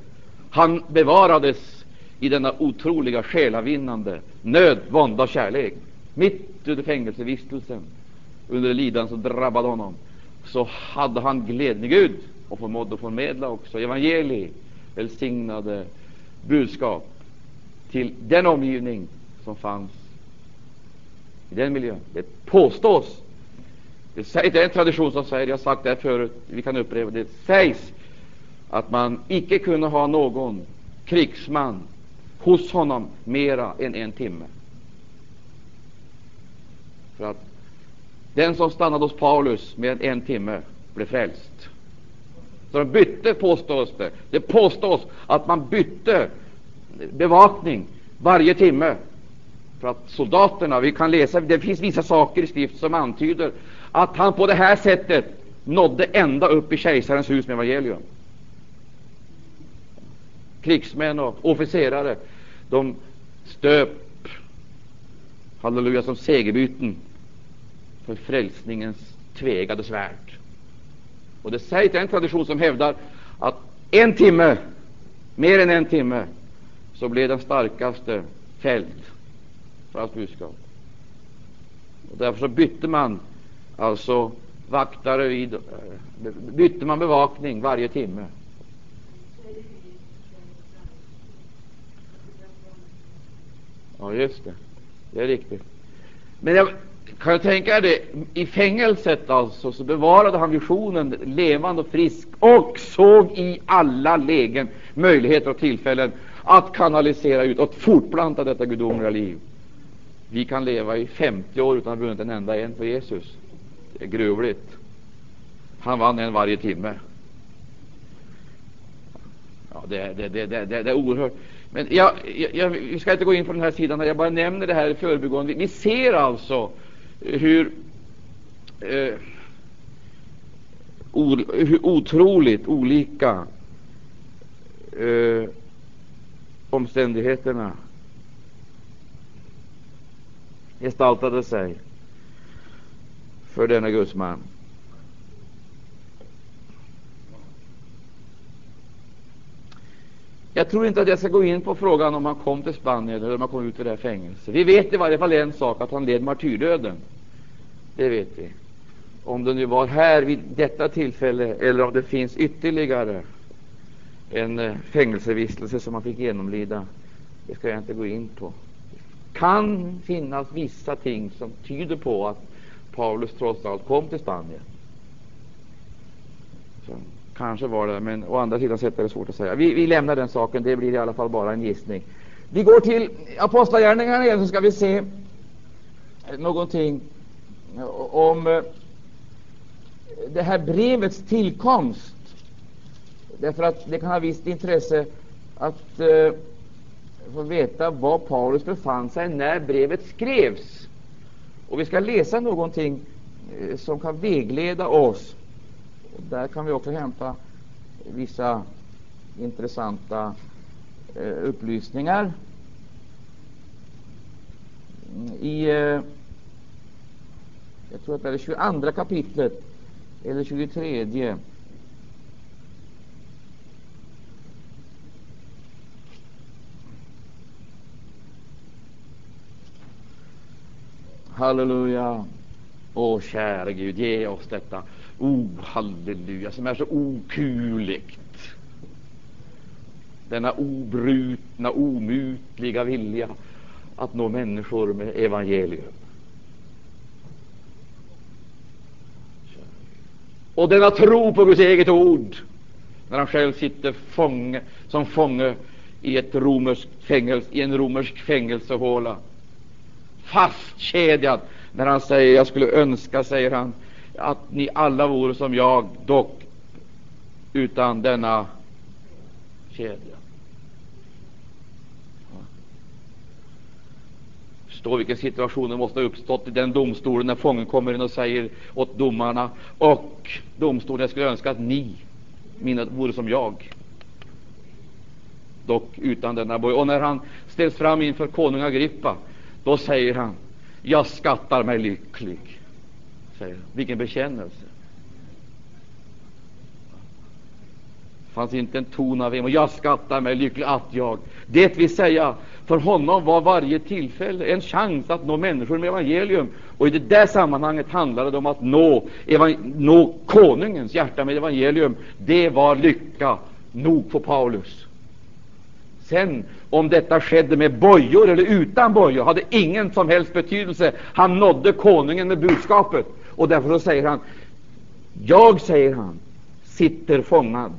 Han bevarades i denna otroliga själavinnande nöd, vånda och kärlek mitt under fängelsevistelsen, under det lidande som drabbade honom, så hade han glädjen i Gud och förmådde förmedla också evangeliet, välsignade budskap till den omgivning som fanns i den miljön. Det påstås, det, är en tradition som säger, jag har sagt det förut, vi kan upprepa det, det sägs att man icke kunde ha någon krigsman hos honom mera än en timme. För att den som stannade hos Paulus med en timme blev frälst. Så de bytte, påstås det. Det påstås att man bytte bevakning varje timme. För att soldaterna, vi kan läsa, det finns vissa saker i skrift som antyder att han på det här sättet nådde ända upp i kejsarens hus med evangelium. Krigsmän och officerare, de stöp halleluja, som segerbyten för frälsningens tvegade svärd. Och det sägs en tradition som hävdar att en timme, mer än en timme, så blev den starkaste fälld för hans budskap. Och därför så bytte man alltså vaktare vid, eh, bytte man bevakning varje timme. Ja, just det. Det är riktigt. Men jag kan jag tänka det, i fängelset alltså, så bevarade han visionen levande och frisk och såg i alla lägen möjligheter och tillfällen att kanalisera ut och fortplanta detta gudomliga liv. Vi kan leva i 50 år utan att ha vunnit en enda en för Jesus. Det är gruvligt. Han vann en varje timme. Ja, det, det, det, det, det är oerhört. Men jag, jag, vi ska inte gå in på den här sidan, jag bara nämner det här i förbigående. Vi ser alltså hur, eh, hur otroligt olika eh, omständigheterna gestaltade sig för denna gudsman. Jag tror inte att jag ska gå in på frågan om han kom till Spanien eller om han kom ut ur det här fängelset. Vi vet i varje fall en sak, att han led martyrdöden. Det vet vi. Om det nu var här vid detta tillfälle eller om det finns ytterligare en eh, fängelsevistelse som han fick genomlida, det ska jag inte gå in på. Det kan finnas vissa ting som tyder på att Paulus trots allt kom till Spanien. Så, kanske var det, men å andra sidan sett är det svårt att säga. Vi, vi lämnar den saken, det blir i alla fall bara en gissning. Vi går till Apostlagärningarna igen, så ska vi se någonting om eh, det här brevets tillkomst. Därför att det kan ha visst intresse att eh, få veta var Paulus befann sig när brevet skrevs. Och vi ska läsa någonting eh, som kan vägleda oss. Och där kan vi också hämta vissa intressanta eh, upplysningar. I eh, jag tror att det är 22 kapitlet eller 23. Halleluja. Åh, käre Gud, ge oss detta. Oh, halleluja, som är så okuligt. Denna obrutna, omutliga vilja att nå människor med evangelium. och denna tro på Guds eget ord när han själv sitter fånge, som fånge i, ett romersk fängelse, i en romersk fängelsehåla fastkedjad när han säger jag skulle önska, säger han, att ni alla vore som jag, dock utan denna kedja. förstå vilken situation som måste ha uppstått i den domstolen när fången kommer in och säger åt domarna och domstolen, jag skulle önska att ni mina vore som jag, dock utan denna boj. Och när han ställs fram inför konung Agrippa, då säger han, jag skattar mig lycklig. Säger. Vilken bekännelse! fanns inte en ton av emot. Jag skattar mig lycklig att jag, det vill säga, för honom var varje tillfälle en chans att nå människor med evangelium. Och i det där sammanhanget handlade det om att nå, nå konungens hjärta med evangelium. Det var lycka nog för Paulus. Sen, om detta skedde med bojor eller utan bojor, hade ingen som helst betydelse. Han nådde konungen med budskapet. Och därför så säger han, jag, säger han, sitter fångad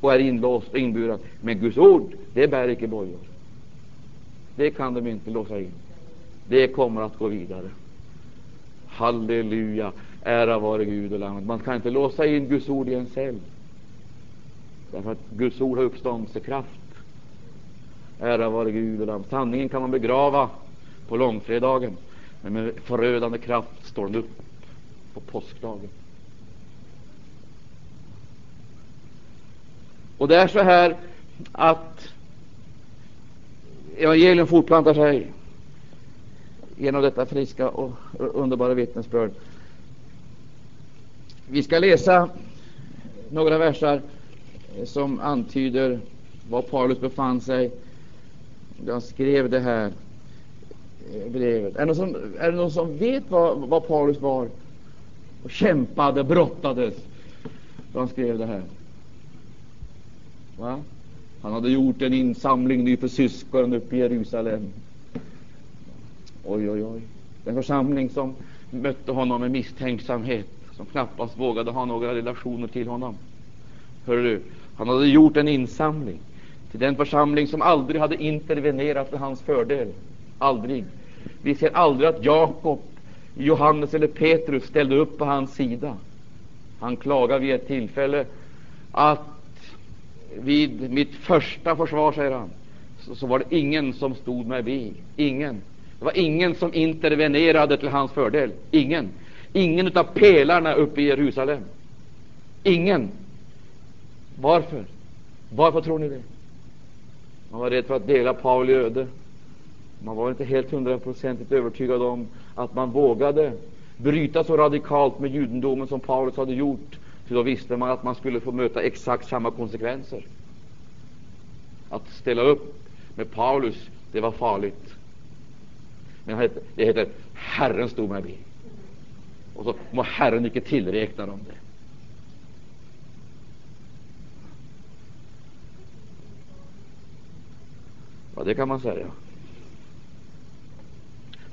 och är inlåst och inburad. Men Guds ord, det bär icke bojor. Det kan de inte låsa in. Det kommer att gå vidare. Halleluja, ära vare Gud och Lammet. Man kan inte låsa in Guds ord i en cell. Därför att Guds ord har uppståndelsekraft. Ära vare Gud och Lammet. Sanningen kan man begrava på långfredagen, men med förödande kraft står den upp på påskdagen. Och det är så här att evangelium fortplantar sig genom detta friska och underbara vittnesbörd. Vi ska läsa några versar som antyder var Paulus befann sig då han skrev det här brevet. Är det någon som, är det någon som vet var, var Paulus var och kämpade, brottades då han skrev det här? Va? Han hade gjort en insamling nu för syskonen uppe i Jerusalem. Oj, oj, oj. Den församling som mötte honom med misstänksamhet, som knappast vågade ha några relationer till honom. Hör du, han hade gjort en insamling till den församling som aldrig hade intervenerat till hans fördel. Aldrig. Vi ser aldrig att Jakob, Johannes eller Petrus ställde upp på hans sida. Han klagade vid ett tillfälle att vid mitt första försvar, säger han, så, så var det ingen som stod mig bi. Ingen. Det var ingen som intervenerade till hans fördel. Ingen. Ingen av pelarna uppe i Jerusalem. Ingen. Varför? Varför tror ni det? Man var rädd för att dela Pauli öde. Man var inte helt hundraprocentigt övertygad om att man vågade bryta så radikalt med judendomen som Paulus hade gjort. För då visste man att man skulle få möta exakt samma konsekvenser. Att ställa upp med Paulus, det var farligt. Men det heter Herren stod mig vid. Och så må Herren icke tillräkna dem det. Ja, det kan man säga.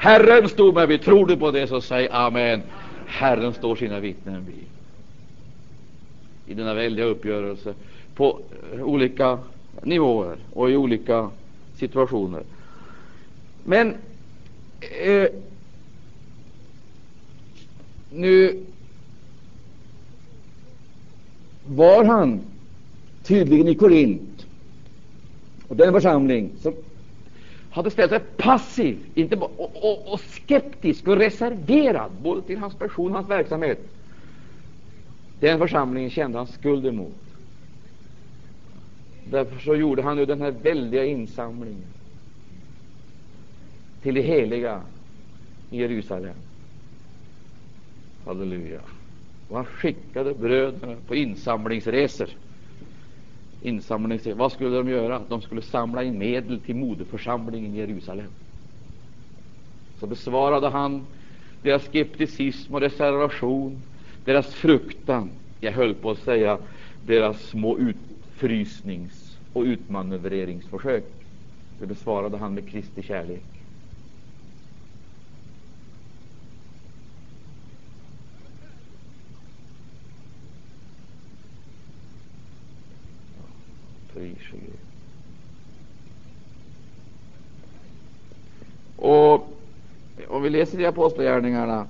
Herren stod mig vi. Tror du på det, så säg amen. Herren står sina vittnen vid. I denna väldiga uppgörelse på olika nivåer och i olika situationer. Men eh, nu var han tydligen i Korint och den församling som hade ställt sig passiv inte och, och, och, skeptisk och reserverad både till hans person och hans verksamhet. Den församlingen kände han skuld emot. Därför så gjorde han nu den här väldiga insamlingen till det heliga i Jerusalem. Halleluja. Och han skickade bröderna på insamlingsresor. Insamlingen Vad skulle de göra? De skulle samla in medel till moderförsamlingen i Jerusalem. Så besvarade han deras skepticism och reservation, deras fruktan, jag höll på att säga deras små utfrysnings och utmanövreringsförsök. Det besvarade han med Kristi kärlek. Pris och om vi läser i Apostlagärningarna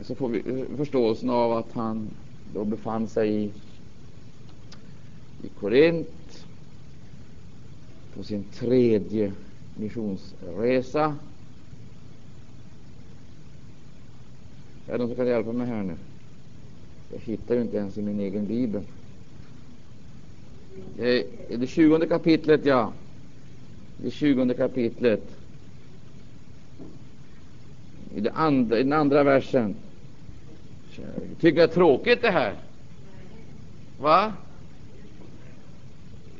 så får vi eh, förståelsen av att han då befann sig i, i Korint på sin tredje missionsresa. Är det någon som kan hjälpa mig här nu? Jag hittar ju inte ens i min egen bibel. Eh, I det tjugonde kapitlet, ja. Det tjugonde kapitlet. I, det andra, I den andra versen. Tycker jag är tråkigt det här? Va?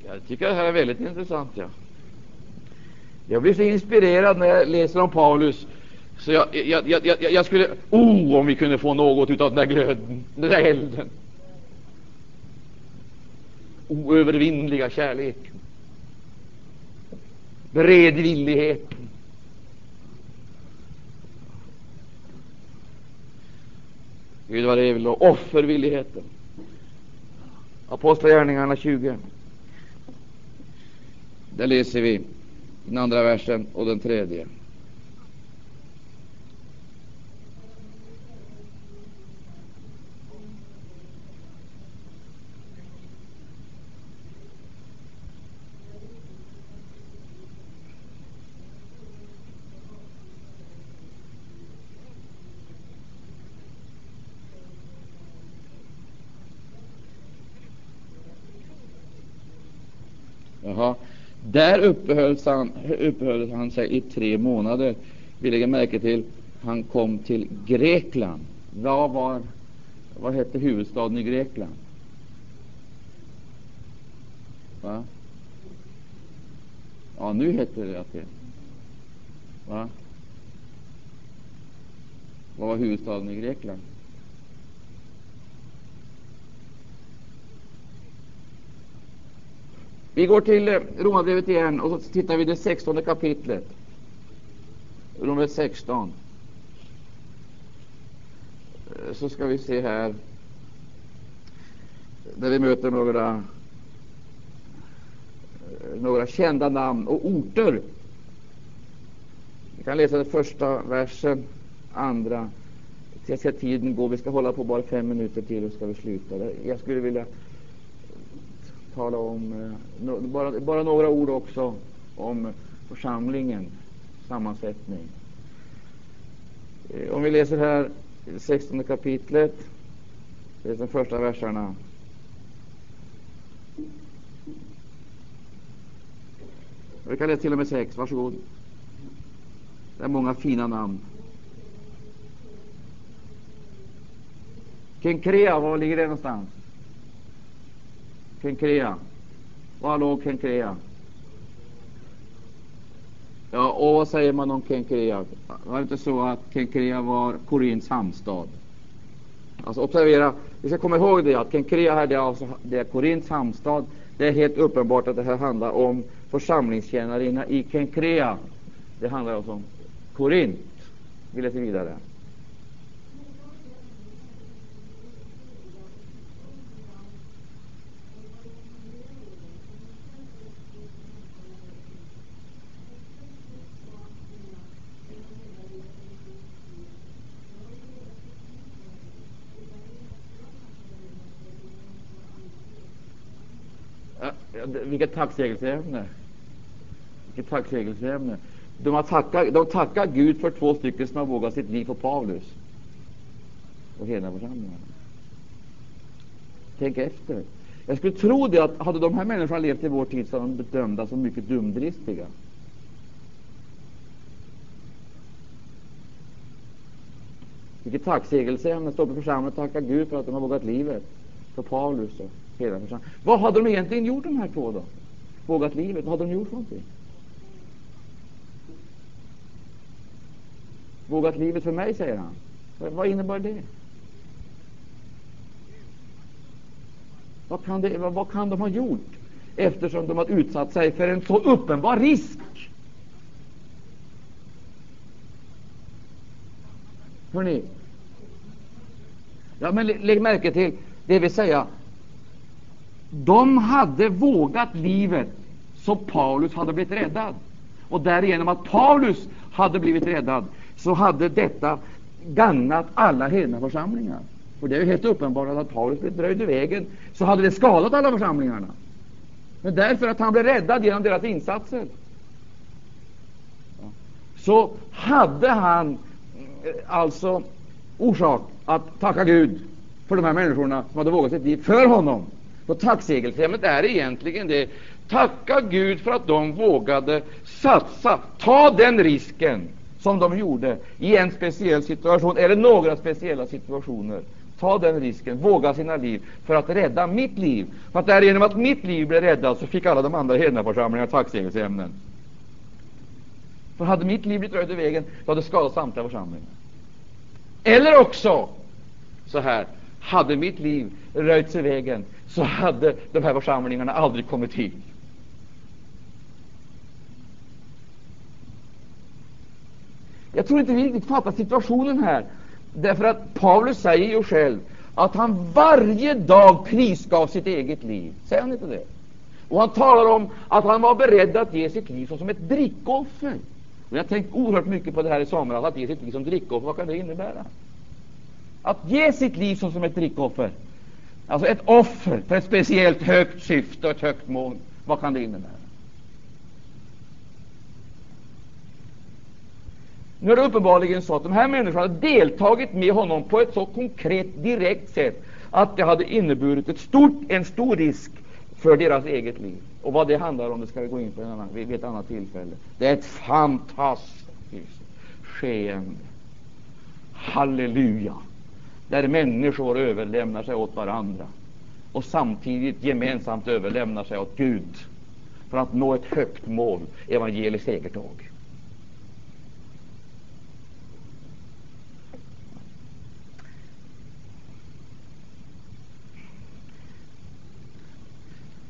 Jag tycker det här är väldigt intressant. Ja. Jag blir så inspirerad när jag läser om Paulus. Så jag, jag, jag, jag, jag skulle, oh, om vi kunde få något av den där glöden, den där elden oövervinnliga kärleken, beredvilligheten. Gud vad det vill, och offervilligheten. Apostlagärningarna 20. Där läser vi den andra versen och den tredje. Jaha. Där uppehöll han, uppehöll han sig i tre månader. Vi lägger märke till han kom till Grekland. Vad, var, vad hette huvudstaden i Grekland? Va? Ja, nu heter det Aten. Va? Vad var huvudstaden i Grekland? Vi går till eh, Romarbrevet igen och så tittar vi det sextonde kapitlet. Romarbrevet 16. Eh, så ska vi se här, där vi möter några, eh, några kända namn och orter. Vi kan läsa den första versen, andra. Jag ser tiden gå. Vi ska hålla på bara fem minuter till och ska vi sluta. Jag skulle vilja tala om, eh, bara, bara några ord också om församlingens sammansättning. Eh, om vi läser här 16 kapitlet, Det är de första verserna. Vi kan läsa till och med sex. Varsågod. Det är många fina namn. Kenkrea, var ligger det någonstans? Kenkrea. Var låg Kenkrea? Ja, och vad säger man om Kenkrea? Var det inte så att Kenkrea var Korinths hamnstad? Alltså observera, vi ska komma ihåg det att Kenkrea här, det är, alltså, det är Korints hamnstad. Det är helt uppenbart att det här handlar om församlingstjänarinna i Kenkrea. Det handlar alltså om Korint. Vi läser vidare. Vilket tacksägelseämne! Vilket tacksägelseämne! De, har tackat, de tackar Gud för två stycken som har vågat sitt liv på Paulus och hela församlingen. Tänk efter. Jag skulle tro det att hade de här människorna levt i vår tid så hade de bedömda som mycket dumdristiga. Vilket tacksägelseämne! Stå på församlingen och tacka Gud för att de har vågat livet för Paulus och hela församlingen. Vad hade de egentligen gjort de här två då? Vågat livet? Vad hade de gjort för någonting? Vågat livet för mig, säger han. Vad innebär det? Vad kan, det, vad, vad kan de ha gjort eftersom de har utsatt sig för en så uppenbar risk? Hörrni, ja, men lägg märke till, det vill säga, de hade vågat livet så Paulus hade blivit räddad. Och därigenom att Paulus hade blivit räddad så hade detta gagnat alla hedna församlingar. För det är ju helt uppenbart att Paulus blev dröjd i vägen så hade det skadat alla församlingarna. Men därför att han blev räddad genom deras insatser så hade han eh, alltså orsak att tacka Gud för de här människorna som hade vågat sitt liv för honom. Så tacksägelseämnet är egentligen det. Tacka Gud för att de vågade satsa, ta den risken som de gjorde i en speciell situation eller några speciella situationer. Ta den risken, våga sina liv för att rädda mitt liv. För att därigenom att mitt liv blev räddat så fick alla de andra hednaförsamlingarna tacksägelseämnen. För hade mitt liv blivit röjt i vägen, då hade det skadat samtliga församlingar. Eller också så här, hade mitt liv röjts i vägen, så hade de här församlingarna aldrig kommit till. Jag tror inte vi riktigt fattar situationen här. Därför att Paulus säger ju själv att han varje dag prisgav sitt eget liv. Säger han inte det? Och han talar om att han var beredd att ge sitt liv som ett drickoffer. Och jag har tänkt oerhört mycket på det här i somras, att ge sitt liv som drickoffer. Vad kan det innebära? Att ge sitt liv som ett drickoffer. Alltså ett offer för ett speciellt högt syfte och ett högt mål. Vad kan det innebära? Nu är det uppenbarligen så att de här människorna har deltagit med honom på ett så konkret, direkt sätt att det hade inneburit ett stort, en stor risk för deras eget liv. Och vad det handlar om det ska vi gå in på annan, vid ett annat tillfälle. Det är ett fantastiskt skeende. Halleluja! Där människor överlämnar sig åt varandra och samtidigt gemensamt överlämnar sig åt Gud för att nå ett högt mål, evangelisk segertåg.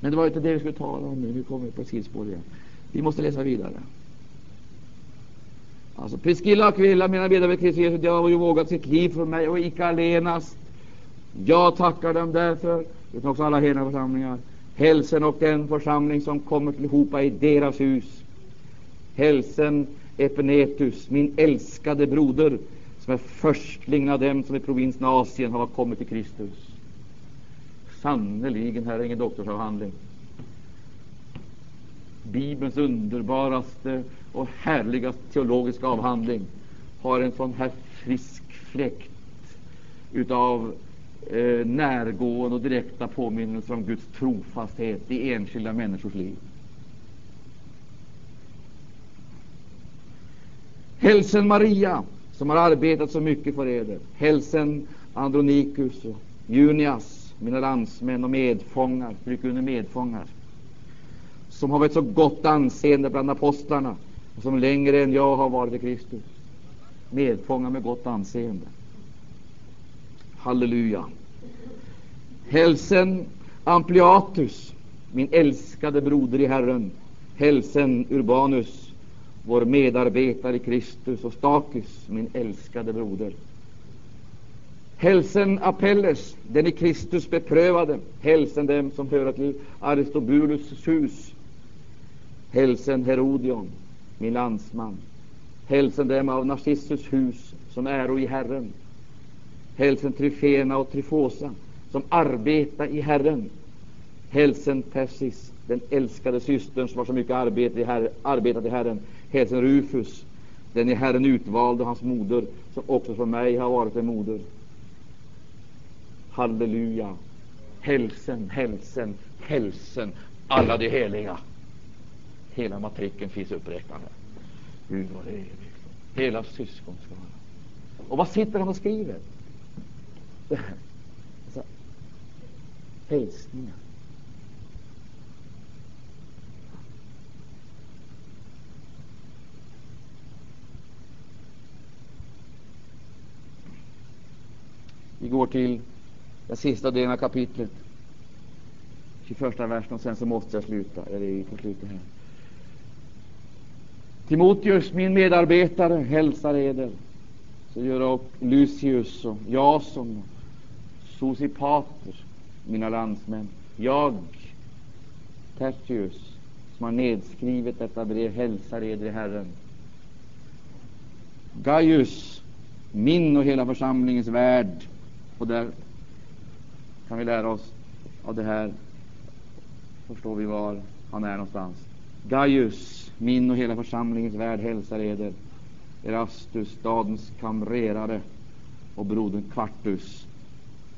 Men det var inte det vi skulle tala om nu. Nu kommer vi på sidospår igen. Vi måste läsa vidare. Alltså, Priscilla och Aquila, mina medarbetare Kristus Jesus, de har ju vågat sitt liv för mig och icke allenast. Jag tackar dem därför, utan också alla hela församlingar. Hälsen och den församling som kommer tillhopa i deras hus. Hälsen Epenetus, min älskade broder, som är förstling av dem som i provinsen Asien har kommit till Kristus sannerligen här är ingen doktorsavhandling. Bibelns underbaraste och härligaste teologiska avhandling har en sån här frisk fläkt utav eh, närgående och direkta påminnelser om Guds trofasthet i enskilda människors liv. Hälsen Maria, som har arbetat så mycket för eder. Hälsen Andronikus och Junias, mina landsmän och medfångar, stryk under medfångar, som har ett så gott anseende bland apostlarna och som längre än jag har varit i Kristus. Medfångad med gott anseende. Halleluja. Hälsen Ampliatus, min älskade broder i Herren. Hälsen Urbanus, vår medarbetare i Kristus, och Stakis, min älskade broder. Hälsen Apelles, den i Kristus beprövade. Hälsen dem som hör till Aristobulus hus. Hälsen Herodion, min landsman. Hälsen dem av Narcissus hus, som äro i Herren. Hälsen Tryfena och Tryfosa, som arbeta i Herren. Hälsen Persis, den älskade systern som har så mycket arbete i herre, arbetat i Herren. Hälsen Rufus, den i Herren utvalde, hans moder, som också för mig har varit en moder. Halleluja. Hälsen, hälsen, hälsen, alla de heliga. Hela matriken finns uppräknad här. Gud vad det är. Hela syskonskaran. Och vad sitter han och skriver? Det här. Alltså, hälsningar. Vi går till den sista delen av kapitlet. 21 versen och sen så måste jag sluta. Eller vi får sluta här. Timoteus, min medarbetare, hälsar eder. Så gör och Lucius och Jason och Sosipater, mina landsmän. Jag, Tertius, som har nedskrivet detta brev, hälsar eder i Herren. Gaius, min och hela församlingens värd. Och där kan vi lära oss av det här. Förstår vi var han är någonstans. Gaius, min och hela församlingens värld hälsar eder. Erastus, stadens kamrerare, och brodern Kvartus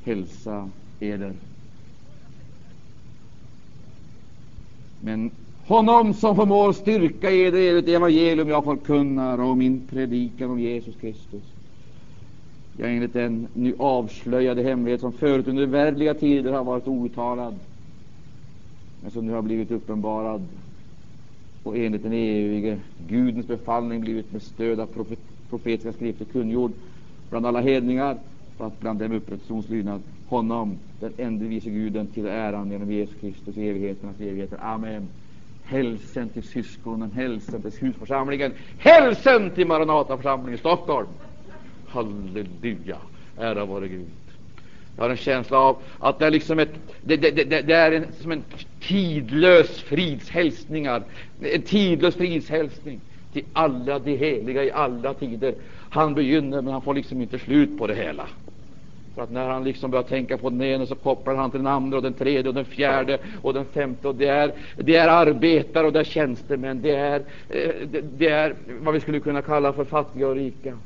hälsa eder. Men honom som förmår styrka eder i det evangelium jag förkunnar och min predikan om Jesus Kristus Ja, enligt den nu avslöjade hemlighet som förut under värdliga tider har varit outtalad, men som nu har blivit uppenbarad och enligt den evige Gudens befallning blivit med stöd av profet, profetiska skrifter kungjord bland alla hedningar, för att bland dem upprättas lydnad honom, den enda vise Guden, till äran genom Jesus Kristus i evigheternas evigheter. Amen. Hälsen till syskonen, hälsen till husförsamlingen, hälsen till Maranataförsamlingen i Stockholm. Halleluja, ära vare Gud. Jag har en känsla av att det är liksom ett, det, det, det, det är en, som en tidlös fridshälsningar, en tidlös fridshälsning till alla de heliga i alla tider. Han begynner, men han får liksom inte slut på det hela. För att när han liksom börjar tänka på den ene så kopplar han till den andra och den tredje och den fjärde och den femte och det är, det är arbetare och det är tjänstemän. Det är, eh, det, det är vad vi skulle kunna kalla för fattiga och rika.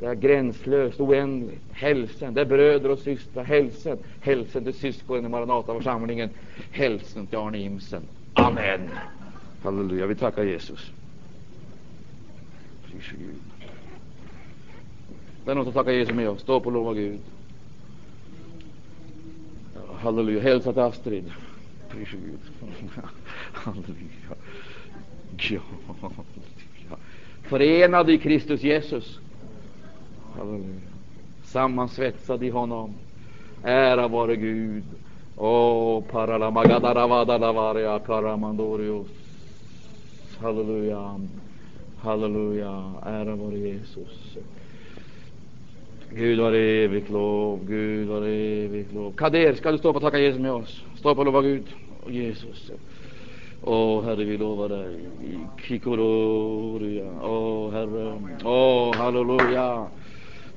Det är gränslöst, oändligt. Hälsen, det är bröder och systrar. Hälsen, hälsen till syskonen i Maranataförsamlingen. Hälsen till Arne Imsen. Amen. Halleluja, vi tackar Jesus. Pris Gud. Det är någon som tackar Jesus med oss. Stå på och lova Gud. Halleluja. Hälsa till Astrid. Pris Gud. halleluja. Ja, halleluja. Förenad i Kristus Jesus. Halleluja. Sammansvetsad i honom. Ära vare Gud. Åh, paralamagadaravadalavaria karamandorios. Halleluja. Halleluja. Ära vare Jesus. Gud var evigt lov, Gud var evigt lov. Kader, ska du stå upp och tacka Jesus med oss? Stå på och lova Gud och Jesus. Åh, Herre, vi lovar dig. Kikororia. Åh, Herre. Åh, halleluja.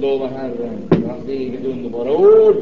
Lova Herren för hans eget underbara ord.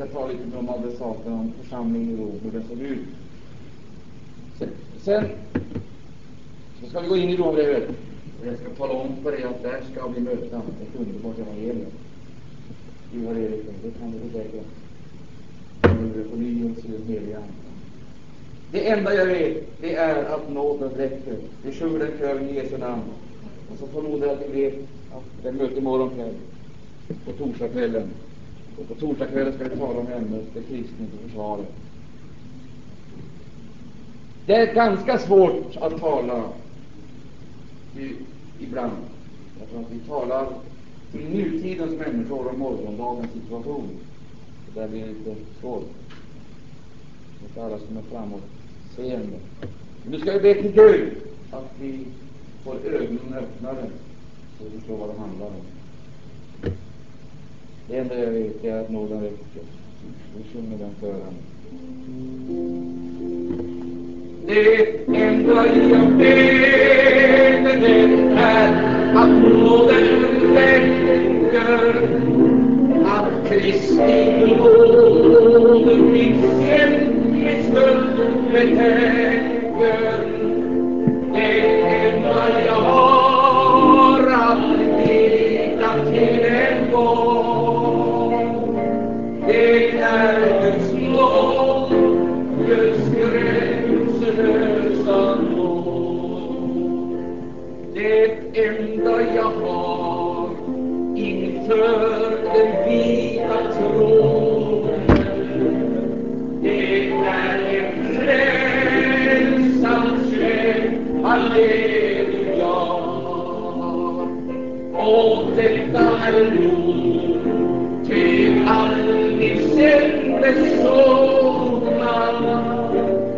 Ska ta lite om adressaten, om församlingen i Rom, hur den såg ut. Sen, så ska vi gå in i Romrevet. Och jag ska tala om för er att där ska vi möta ett underbart evangelium. Du har Erik, det kan du försäkra. Nu är förnyelse i den heliga Det enda jag vet, det är att nåden räcker. Vi sjunger den kören i Jesu namn. Och så förmodar jag att ni vet att det möter imorgon kväll, på torsdagskvällen. Och på torsdagskvällen ska vi tala om ämnet det kristna försvaret. Det är ganska svårt att tala i, ibland. Därför att vi talar till nutidens människor om morgondagens situation. Det där blir lite svårt. Det är alla som är framåtseende. Men nu ska vi be till Gud att vi får ögonen öppnade så vi förstår vad det handlar om. Det enda jag vet är att nåden räcker. Vi sjunger den föran. Det enda jag vet det är att nåden räcker att Kristi blod min synd skuld betäcker. Det enda jag har att lita till en gång det är Guds nåd, Guds gränslösa nåd. Det enda jag har inför den vita tronen, det är en frälsans själ, halleluja. Och detta är nog till all kändes syndes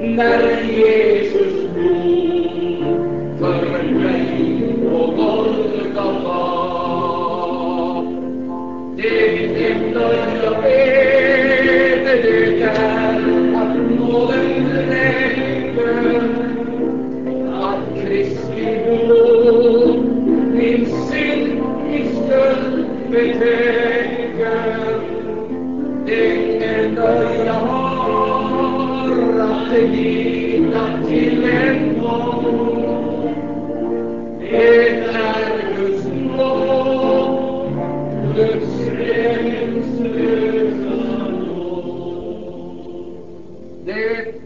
när Jesus dog för mig på Golgata. Det enda jag vet det är att nåden räcker att Kristi blod min synd, min skuld betäcker. Det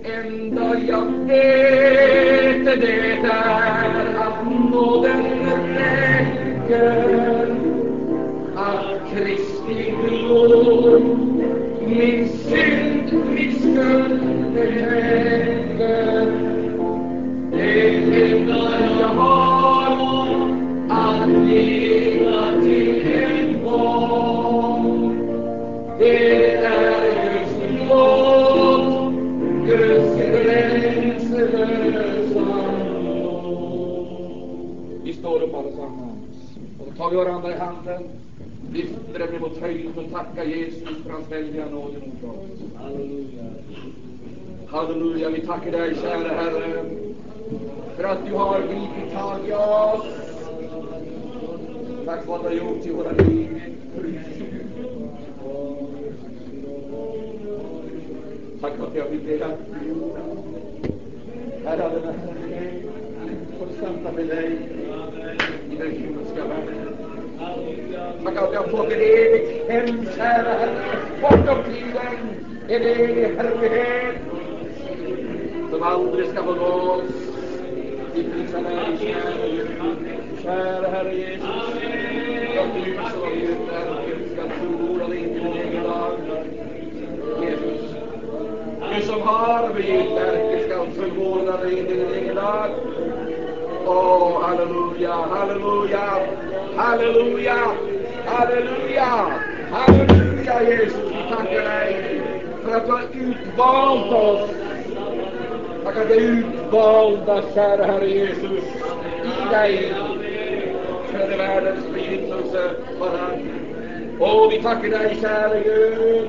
enda jag vet handen, lyfter den mot höjden och tackar Jesus för hans väldiga nåd emot oss. Halleluja, vi tackar dig kära Herre för att du har gripit tag i oss. Tack för vad du har gjort i våra liv. Tack för att vi har blivit delaktiga. Herre, den här får stanna med dig i den himmelska världen. Man att vi har fått evigt hem, kära Herre, bortom tiden, en evig härlighet som aldrig ska förgå oss. Vi prisar dig, kära Jesus. Herre Jesus, att du som har gjort verket ska fullborda och till din egen dag. Jesus, du som har begivit verket ska förvåna dig i din egen dag. Åh, halleluja, halleluja, halleluja, halleluja, halleluja Jesus, vi tackar dig för att du har utvalt oss. Tack att vi är utvalda, kära Herre Jesus, i dig. För världens förintelse, han. Och vi tackar dig, käre Gud,